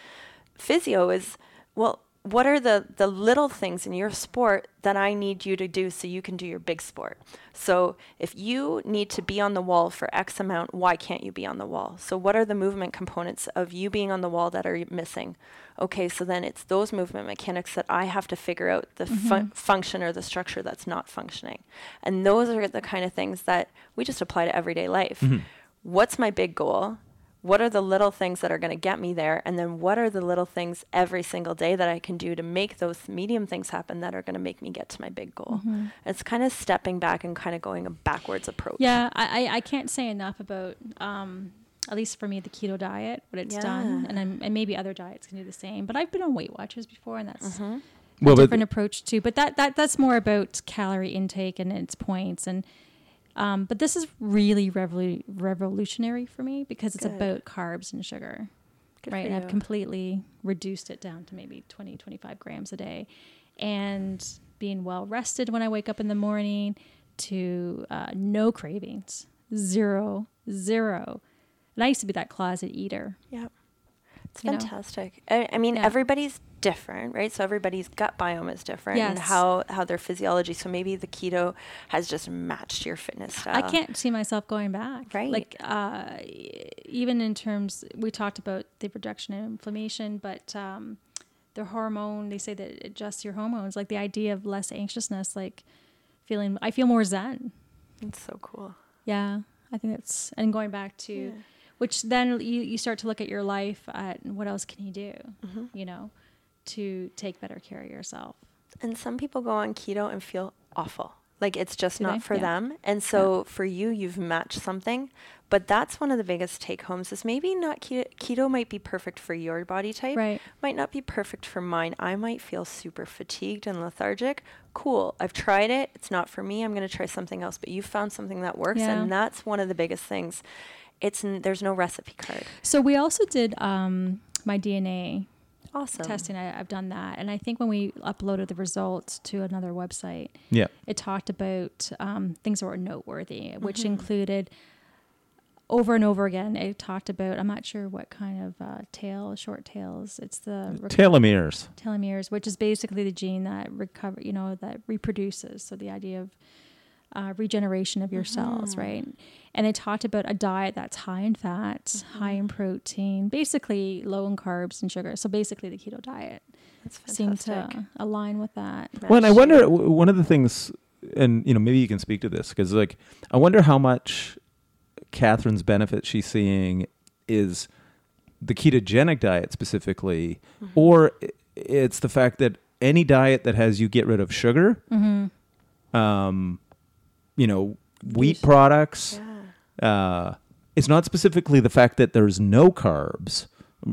physio is well what are the the little things in your sport that I need you to do so you can do your big sport? So if you need to be on the wall for X amount, why can't you be on the wall? So what are the movement components of you being on the wall that are missing? Okay, so then it's those movement mechanics that I have to figure out the fun- mm-hmm. function or the structure that's not functioning. And those are the kind of things that we just apply to everyday life. Mm-hmm. What's my big goal? What are the little things that are going to get me there and then what are the little things every single day that i can do to make those medium things happen that are going to make me get to my big goal it's kind of stepping back and kind of going a backwards approach Yeah, I, I, I can't say enough about, um, at least for me, the keto diet, what it's done, and I'm, and maybe other diets can do the same. But I've been on Weight Watchers before, and that's Mm-hmm. Well, a but- different approach too. But that that that's more about calorie intake and its points and. Um, but this is really revolu- revolutionary for me because it's Good. about carbs and sugar. Good right and i've completely reduced it down to maybe 20 25 grams a day and being well rested when i wake up in the morning to uh, no cravings zero zero and i used to be that closet eater Yeah. It's fantastic. I, I mean, Yeah. everybody's different, right? So everybody's gut biome is different and how, how their physiology. So maybe the keto has just matched your fitness style. i can't see myself going back Right. like uh, even in terms we talked about the reduction in inflammation but um, the hormone they say that it adjusts your hormones like the idea of less anxiousness like feeling i feel more zen It's so cool. Yeah, I think that's and going back to Yeah. Which then you, you start to look at your life at what else can you do, Mm-hmm. you know, to take better care of yourself. And some people go on keto and feel awful. Like it's just Do not they? for Yeah. them. And so for you, you've matched something. But that's one of the biggest take homes is maybe not keto. Keto might be perfect for your body type. Right. Might not be perfect for mine. I might feel super fatigued and lethargic. Cool. I've tried it. It's not for me. I'm going to try something else. But you found something that works. Yeah. And that's one of the biggest things. It's n- there's no recipe card. So we also did um, my DNA Awesome. testing. I, I've done that, and I think when we uploaded the results to another website, Yeah. it talked about um, things that were noteworthy, which Mm-hmm. included over and over again. It talked about I'm not sure what kind of uh, tail, short tails. It's the rec- Telomeres. telomeres, which is basically the gene that recover, you know, that reproduces. So the idea of uh, regeneration of your cells, Mm-hmm. right? And they talked about a diet that's high in fat, high Mm-hmm. in protein, basically low in carbs and sugar. So basically, the keto diet seemed to align with that. Well, and I wonder w- one of the things, and you know, maybe you can speak to this because, like, I wonder how much Catherine's benefit she's seeing is the ketogenic diet specifically, Mm-hmm. or it's the fact that any diet that has you get rid of sugar, Mm-hmm. um, you know, wheat products. Yeah. Uh, it's not specifically the fact that there's no carbs.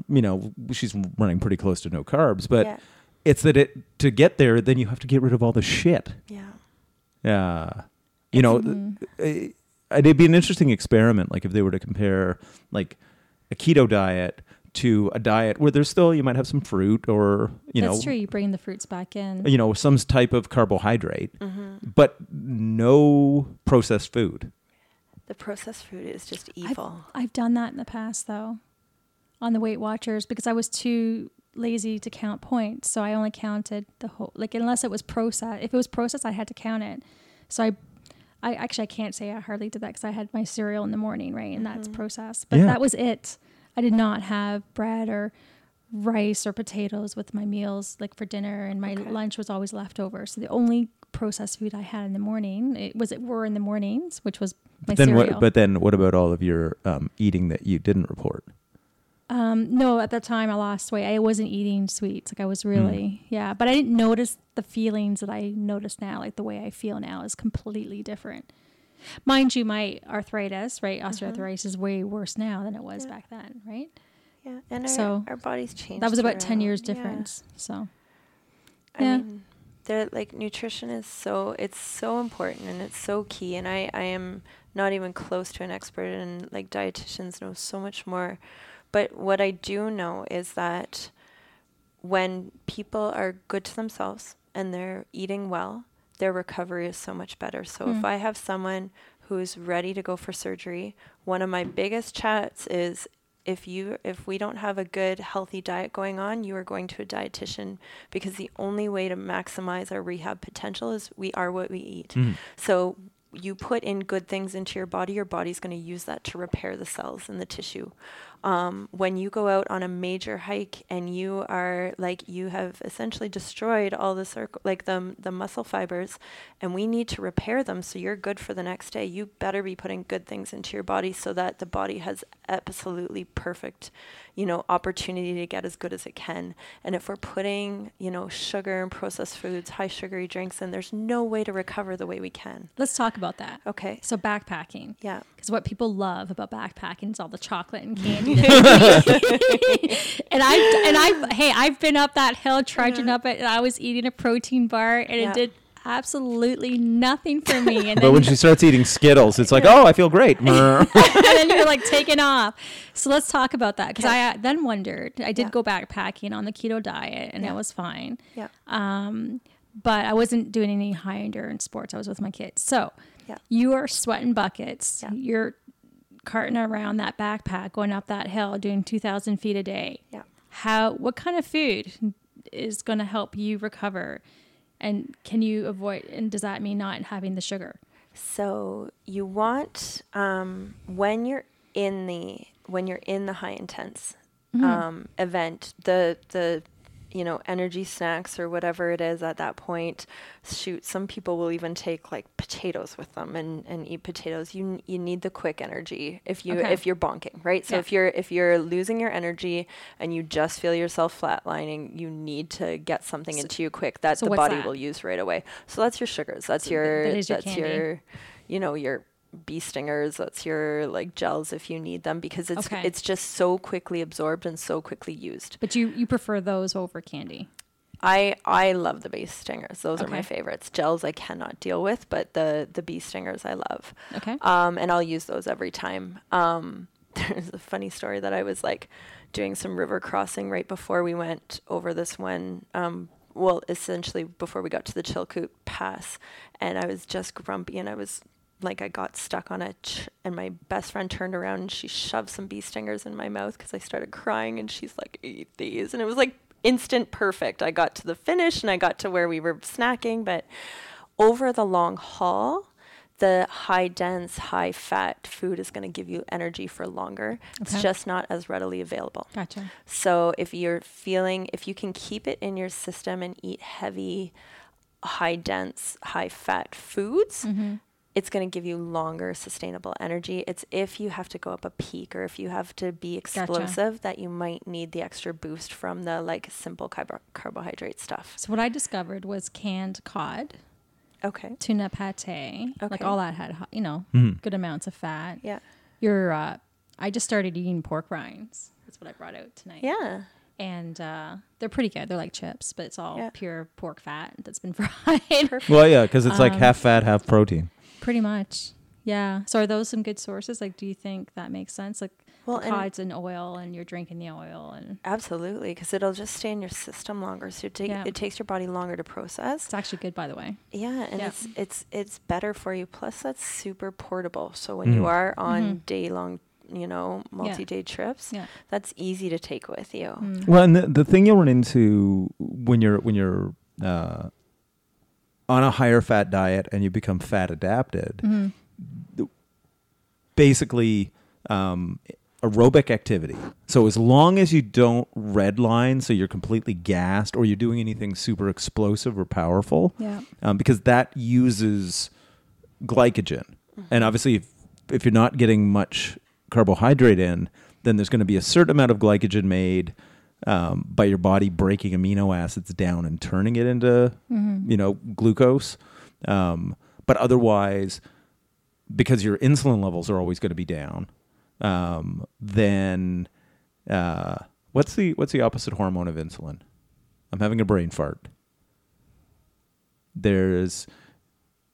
You know, she's running pretty close to no carbs, but yeah. it's that it to get there, then you have to get rid of all the shit. Yeah. Yeah. You know, Mhm. uh, it'd be an interesting experiment, like if they were to compare like a keto diet to a diet where there's still you might have some fruit or you know That's know true. You bring the fruits back in. you know some type of carbohydrate, Mm-hmm. but no processed food. The processed food is just I've, evil. I've done that in the past though, on the Weight Watchers because I was too lazy to count points. So I only counted the whole like unless it was processed. If it was processed, I had to count it. So I, I actually I can't say I hardly did that because I had my cereal in the morning, right, and that's processed. But Yeah. that was it. I did not have bread or rice or potatoes with my meals like for dinner, and my Okay. lunch was always leftover. So the only processed food I had in the morning it was it were in the mornings, which was my but then cereal. what? But then what about all of your um, eating that you didn't report? Um, no, at that time I lost weight. I wasn't eating sweets. Like I Hmm. was really, yeah. But I didn't notice the feelings that I notice now. Like the way I feel now is completely different. Mind you, my arthritis, right? Mm-hmm. Osteoarthritis is way worse now than it was Yeah. back then, right? Yeah. And So, our bodies change. That was about 10 throughout. years Yeah. difference. So, I Yeah. mean, they're like nutrition is so it's so important and it's so key. And I I am not even close to an expert, and like dietitians know so much more. But what I do know is that when people are good to themselves and they're eating well, their recovery is so much better. So if Mm. I have someone who's ready to go for surgery, one of my biggest chats is if you if we don't have a good healthy diet going on, you are going to a dietitian because the only way to maximize our rehab potential is we are what we eat. So you put in good things into your body, your body's going to use that to repair the cells and the tissue. Um, when you go out on a major hike and you are like you have essentially destroyed all the circle like the the muscle fibers, and we need to repair them so you're good for the next day. You better be putting good things into your body so that the body has absolutely perfect, you know, opportunity to get as good as it can. And if we're putting, you know, sugar and processed foods, high sugary drinks, then there's no way to recover the way we can. Let's talk about that. Okay. So backpacking. Yeah. Because what people love about backpacking is all the chocolate and candy. that they eat. and I and I hey, I've been up that hill trudging up it, and I was eating a protein bar, and Yeah. it did absolutely nothing for me. And But then, when she starts eating Skittles, it's like, oh, I feel great. And then you're like taking off. So let's talk about that because I uh, then wondered. I did Yeah. go backpacking on the keto diet, and Yeah. it was fine. Yeah. Um, but I wasn't doing any high endurance sports. I was with my kids. So Yeah. you are sweating buckets. Yeah. You're carting around that backpack, going up that hill, doing 2,000 feet a day. Yeah. How, what kind of food is going to help you recover? And can you avoid, and does that mean not having the sugar? So you want um, when you're in the when you're in the high intense um, event, the the you know energy snacks or whatever it is at that point. Shoot, some people will even take like potatoes with them and, and eat potatoes. You you need the quick energy if you Okay. if you're bonking, right? So Yeah. if you're if you're losing your energy and you just feel yourself flatlining, you need to get something into you quick that so the body that? will use right away. So that's your sugars. That's So your that your that's candy. your you know your bee stingers that's your like gels if you need them because it's Okay. it's just so quickly absorbed and so quickly used But you, you prefer those over candy. i i love the bee stingers those are my favorites gels i cannot deal with but the the bee stingers i love Okay. um, and I'll use those every time. Um, there's a funny story that I was like doing some river crossing right before we went over this one. Um, well, essentially before we got to the Chilkoot Pass, and I was just grumpy, and I was like, I got stuck on it, ch- and my best friend turned around and she shoved some bee stingers in my mouth because I started crying, and she's like, "Eat these," and it was like instant perfect. I got to the finish, and I got to where we were snacking, but over the long haul, the high dense, high fat food is going to give you energy for longer. It's just not as readily available. Gotcha. So if you're feeling, if you can keep it in your system and eat heavy, high dense, high fat foods, Mm-hmm. It's going to give you longer sustainable energy. It's if you have to go up a peak or if you have to be explosive that you might need the extra boost from the like simple carbo- carbohydrate stuff. So what I discovered was canned cod, Okay. tuna pate, like all that had, you know, Mhm. good amounts of fat. Yeah. Your, uh, I just started eating pork rinds. That's what I brought out tonight. Yeah. And uh, they're pretty good. They're like chips, but it's all Yeah. pure pork fat that's been fried. well, yeah, because it's like Um, half fat, half protein. Pretty much. Yeah. So are those some good sources? Like, do you think that makes sense? Like, Well, the and- cod's in oil and you're drinking the oil and Absolutely, because it'll just stay in your system longer. So it, take, Yeah. it takes your body longer to process. it's actually good, by the way. Yeah, and Yeah. it's it's it's better for you. Plus, that's super portable. So when you Mm. are on Mhm. day long, you know, multi day trips, Yeah. that's easy to take with you. Mm. Well, and the, the thing you'll run into when you're when you're uh, on a higher fat diet and you become fat adapted, Mhm. basically um, aerobic activity. So as long as you don't redline, so you're completely gassed, or you're doing anything super explosive or powerful, Yeah. um, because that uses glycogen. And obviously, if, if you're not getting much carbohydrate in, then there's going to be a certain amount of glycogen made um, by your body breaking amino acids down and turning it into, Mm-hmm. you know, glucose. Um, but otherwise, because your insulin levels are always going to be down, um, then uh, what's the what's the opposite hormone of insulin? I'm having a brain fart. There's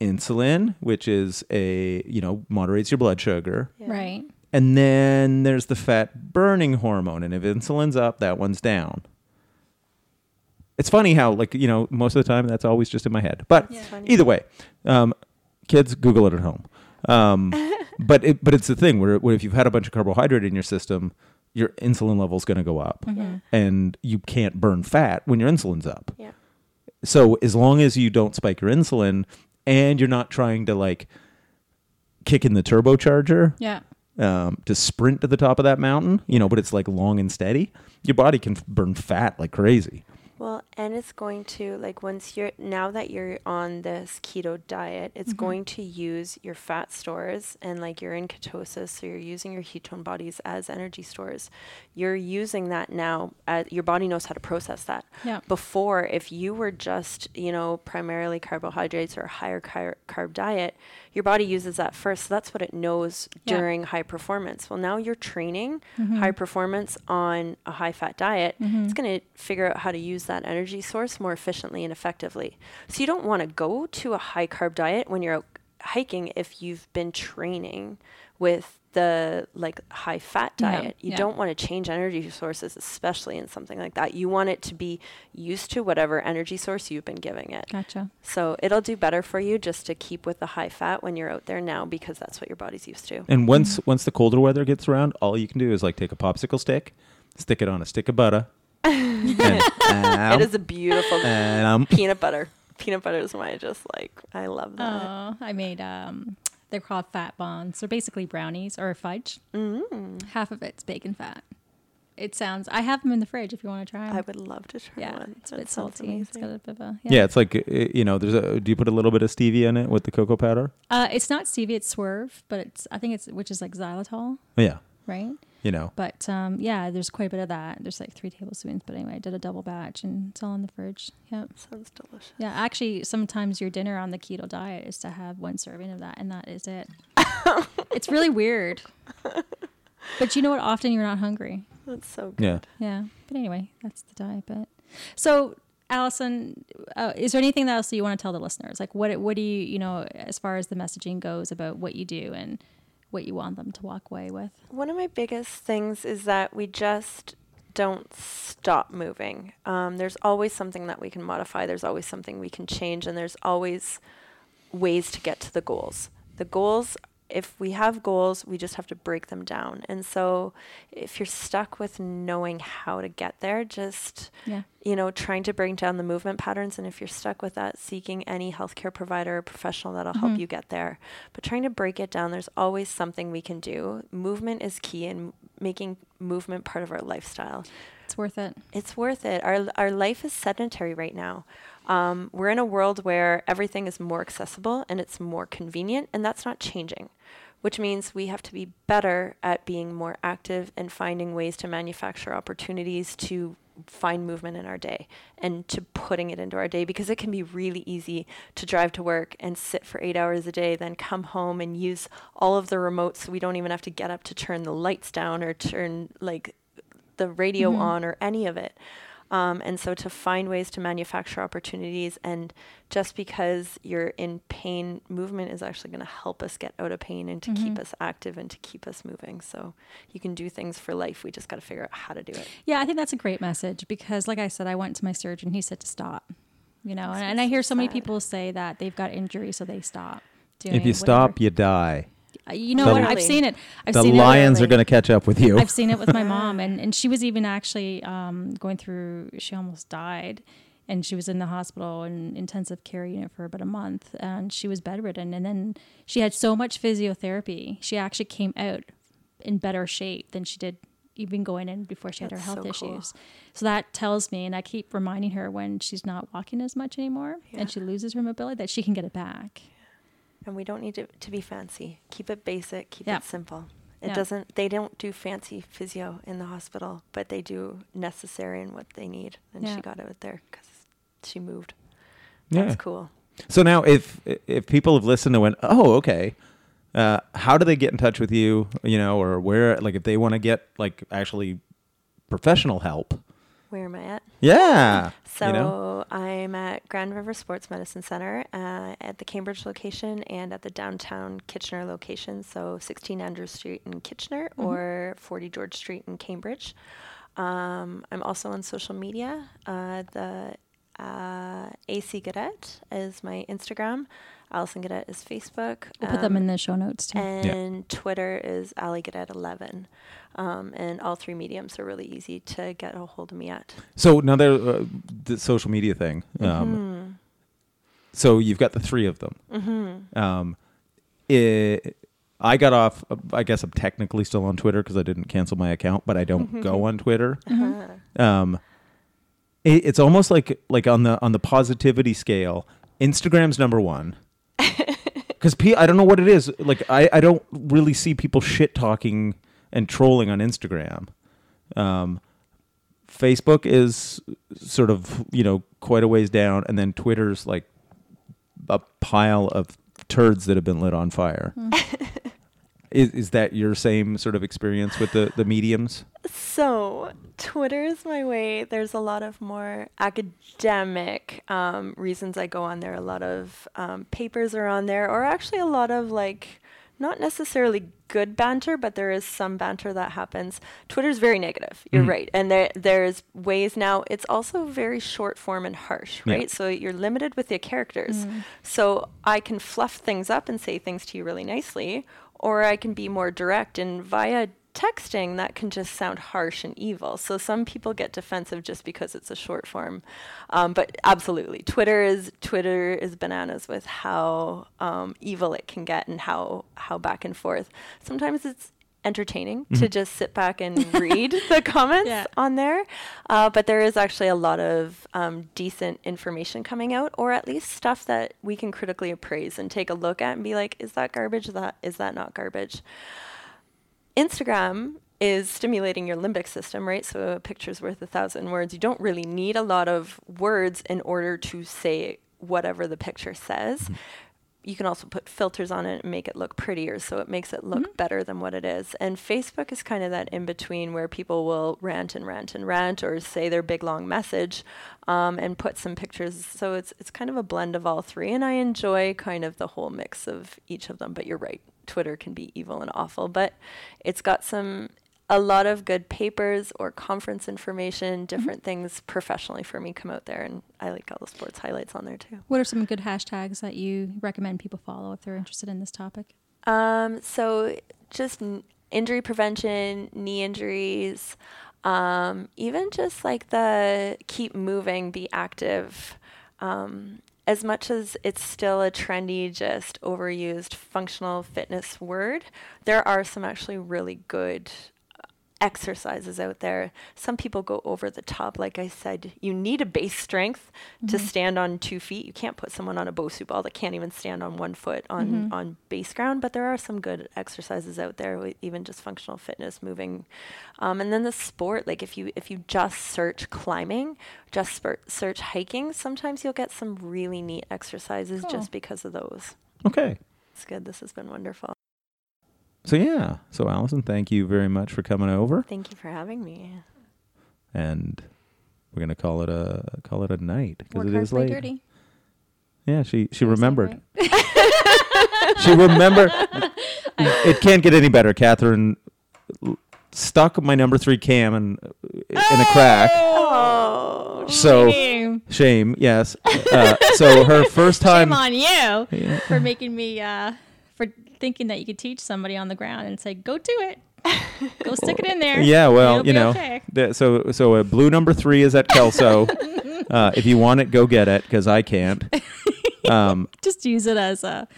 insulin, which is a you know moderates your blood sugar, Yeah. Right. And then there's the fat burning hormone, and if insulin's up, that one's down. It's funny how like you know most of the time that's always just in my head, but It's funny. either way, um, kids Google it at home. Um, but it, but it's the thing where, where if you've had a bunch of carbohydrate in your system, your insulin level's going to go up, Yeah. and you can't burn fat when your insulin's up. Yeah. So as long as you don't spike your insulin, and you're not trying to like kick in the turbocharger Yeah. Um, to sprint to the top of that mountain, you know, but it's like long and steady, your body can burn fat like crazy. Well, And it's going to like once you're now that you're on this keto diet, it's mm-hmm. going to use your fat stores and like you're in ketosis, so you're using your ketone bodies as energy stores. You're using that now. Uh, your body knows how to process that. Yeah. Before, if you were just you know primarily carbohydrates or a higher car- carb diet, your body uses that first. So that's what it knows Yeah. during high performance. Well, now you're training mm-hmm. high performance on a high fat diet. Mm-hmm. It's going to figure out how to use that energy source more efficiently and effectively. So you don't want to go to a high carb diet when you're out hiking if you've been training with the like high fat Yeah, diet. You yeah. don't want to change energy sources especially in something like that. You want it to be used to whatever energy source you've been giving it. Gotcha. So it'll do better for you just to keep with the high fat when you're out there now because that's what your body's used to. And once mm-hmm. once the colder weather gets around, all you can do is like take a popsicle stick, stick it on a stick of butter, and, It is a beautiful and um, peanut butter. Peanut butter is my just like I love that. Oh, I made um, they're called fat bombs. They're basically brownies or fudge. Mm. Half of it's bacon fat. It sounds. I have them in the fridge if you want to try them. I would love to try yeah, one. it's a That bit sounds salty. It's amazing. got a bit of a yeah. it's like you know, there's a. Do you put a little bit of stevia in it with the cocoa powder? Uh, it's not stevia. It's swerve, but it's I think it's which is like xylitol, Yeah, right? You know. But um, yeah, there's quite a bit of that. There's like three tablespoons. But anyway, I did a double batch and it's all in the fridge. Yeah. Sounds delicious. Yeah, actually, sometimes your dinner on the keto diet is to have one serving of that, and that is it. it's really weird. But you know what? Often you're not hungry. That's so good. Yeah. Yeah. But anyway, that's the diet bit. So, Allison, uh, is there anything else that you want to tell the listeners? Like, what what do you you know as far as the messaging goes about what you do and what you want them to walk away with? One of my biggest things is that we just don't stop moving. Um, there's always something that we can modify. There's always something we can change, and there's always ways to get to the goals. The goals, if we have goals, we just have to break them down. And so, if you're stuck with knowing how to get there, just Yeah. you know, trying to break down the movement patterns. And if you're stuck with that, seeking any healthcare provider or professional that'll help mm-hmm. you get there. But trying to break it down, there's always something we can do. Movement is key in making movement part of our lifestyle. It's worth it. It's worth it. Our, our life is sedentary right now. Um, we're in a world where everything is more accessible and it's more convenient, and that's not changing, which means we have to be better at being more active and finding ways to manufacture opportunities to find movement in our day and to putting it into our day because it can be really easy to drive to work and sit for eight hours a day, then come home and use all of the remotes so we don't even have to get up to turn the lights down or turn like the radio on or any of it. Um, and so to find ways to manufacture opportunities, and just because you're in pain, movement is actually going to help us get out of pain and to keep us active and to keep us moving. So you can do things for life. We just got to figure out how to do it. Yeah, I think that's a great message because, like I said, I went to my surgeon. He said to stop. You know, and, and I hear so many people say that they've got injuries, so they stop. Doing If you stop, you die. You know The- what? I've seen it. I've the seen lions it. are going to catch up with you. I've seen it with my mom, and, and she was even actually um, going through. She almost died, and she was in the hospital in intensive care unit for about a month, and she was bedridden. And then she had so much physiotherapy, she actually came out in better shape than she did even going in before she had her health so cool. issues. So that tells me, and I keep reminding her when she's not walking as much anymore Yeah. and she loses her mobility that she can get it back. And we don't need it to be fancy. Keep it basic, keep Yeah. it simple. It Yeah. doesn't, they don't do fancy physio in the hospital, but they do necessary and what they need. And Yeah. she got out there because she moved. Yeah. That's cool. So now, if if people have listened and went, oh, okay, uh, how do they get in touch with you? You know, or where? Like, if they want to get like actually professional help. Where am I at? Yeah. So you know? I'm at Grand River Sports Medicine Center uh, at the Cambridge location and at the downtown Kitchener location. So 16 Andrews Street in Kitchener or 40 George Street in Cambridge. Um, I'm also on social media. Uh, the uh, AC Gadet is my Instagram. Allison Gadet is Facebook. We'll put them Um, in the show notes too. and Twitter is Ali Gadet 11. Um, and all three mediums are really easy to get a hold of me at. So now there, uh, the social media thing. Um, Mm-hmm. So you've got the three of them. Mm-hmm. Um, it, I got off. I guess I'm technically still on Twitter because I didn't cancel my account, but I don't go on Twitter. Uh-huh. Um, it, it's almost like like on the on the positivity scale, Instagram's number one. Because P, I don't know what it is. Like I, I don't really see people shit talking and trolling on Instagram. Um, Facebook is sort of you know quite a ways down, and then Twitter's like a pile of turds that have been lit on fire. is, is that your same sort of experience with the the mediums? So, Twitter is my way. There's a lot of more academic um, reasons I go on there. A lot of um, papers are on there, or actually a lot of like not necessarily good banter, but there is some banter that happens. Twitter's very negative. You're Mhm. right, and there there's ways now. It's also very short form and harsh, Yeah. right? So you're limited with your characters. So I can fluff things up and say things to you really nicely, or I can be more direct and via texting that can just sound harsh and evil. So some people get defensive just because it's a short form. Um, but absolutely, Twitter is Twitter is bananas with how um, evil it can get and how how back and forth. Sometimes it's entertaining to just sit back and read the comments Yeah. on there. Uh, but there is actually a lot of um, decent information coming out, or at least stuff that we can critically appraise and take a look at and be like, is that garbage? Is that is that not garbage? Instagram is stimulating your limbic system, right? So a picture's worth a thousand words. You don't really need a lot of words in order to say whatever the picture says. You can also put filters on it and make it look prettier, so it makes it look better than what it is. And Facebook is kind of that in between where people will rant and rant and rant, or say their big long message, um, and put some pictures. So it's it's kind of a blend of all three, and I enjoy kind of the whole mix of each of them. But you're right, Twitter can be evil and awful, but it's got some a lot of good papers or conference information, different things professionally for me come out there, and I like all the sports highlights on there too. What are some good hashtags that you recommend people follow if they're interested in this topic? Um, so just n- injury prevention, knee injuries, um, even just like the keep moving, be active. Um, as much as it's still a trendy, just overused functional fitness word, there are some actually really good exercises out there. Some people go over the top. Like I said, you need a base strength to stand on two feet. You can't put someone on a Bosu ball that can't even stand on one foot on, on base ground, but there are some good exercises out there, with even just functional fitness, moving. Um, and then the sport, like if you if you just search climbing, just search hiking, sometimes you'll get some really neat exercises Cool. just because of those. Okay. It's good. This has been wonderful. So yeah. So Allison, thank you very much for coming over, Thank you for having me. and we're gonna call it a call it a night because it is it hard, late. dirty. Yeah, she she Did I say it remembered. right? she remembered. it can't get any better. Catherine stuck my number three cam in, in a crack. Oh, So Shame. shame, yes. Uh, so her first time. Shame on you Yeah. for making me uh, for thinking that you could teach somebody on the ground and say, "Go do it, go stick it in there." Yeah, well, you know, okay. the- so so a blue number three is at Kelso. uh, if you want it, go get it because I can't. Um, Just use it as a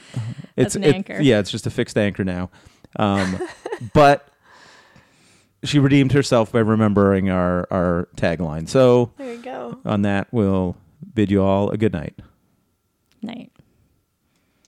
it's an it- anchor. yeah, it's just a fixed anchor now. Um, but she redeemed herself by remembering our our tagline. So there you go. on that, we'll bid you all a good night. night.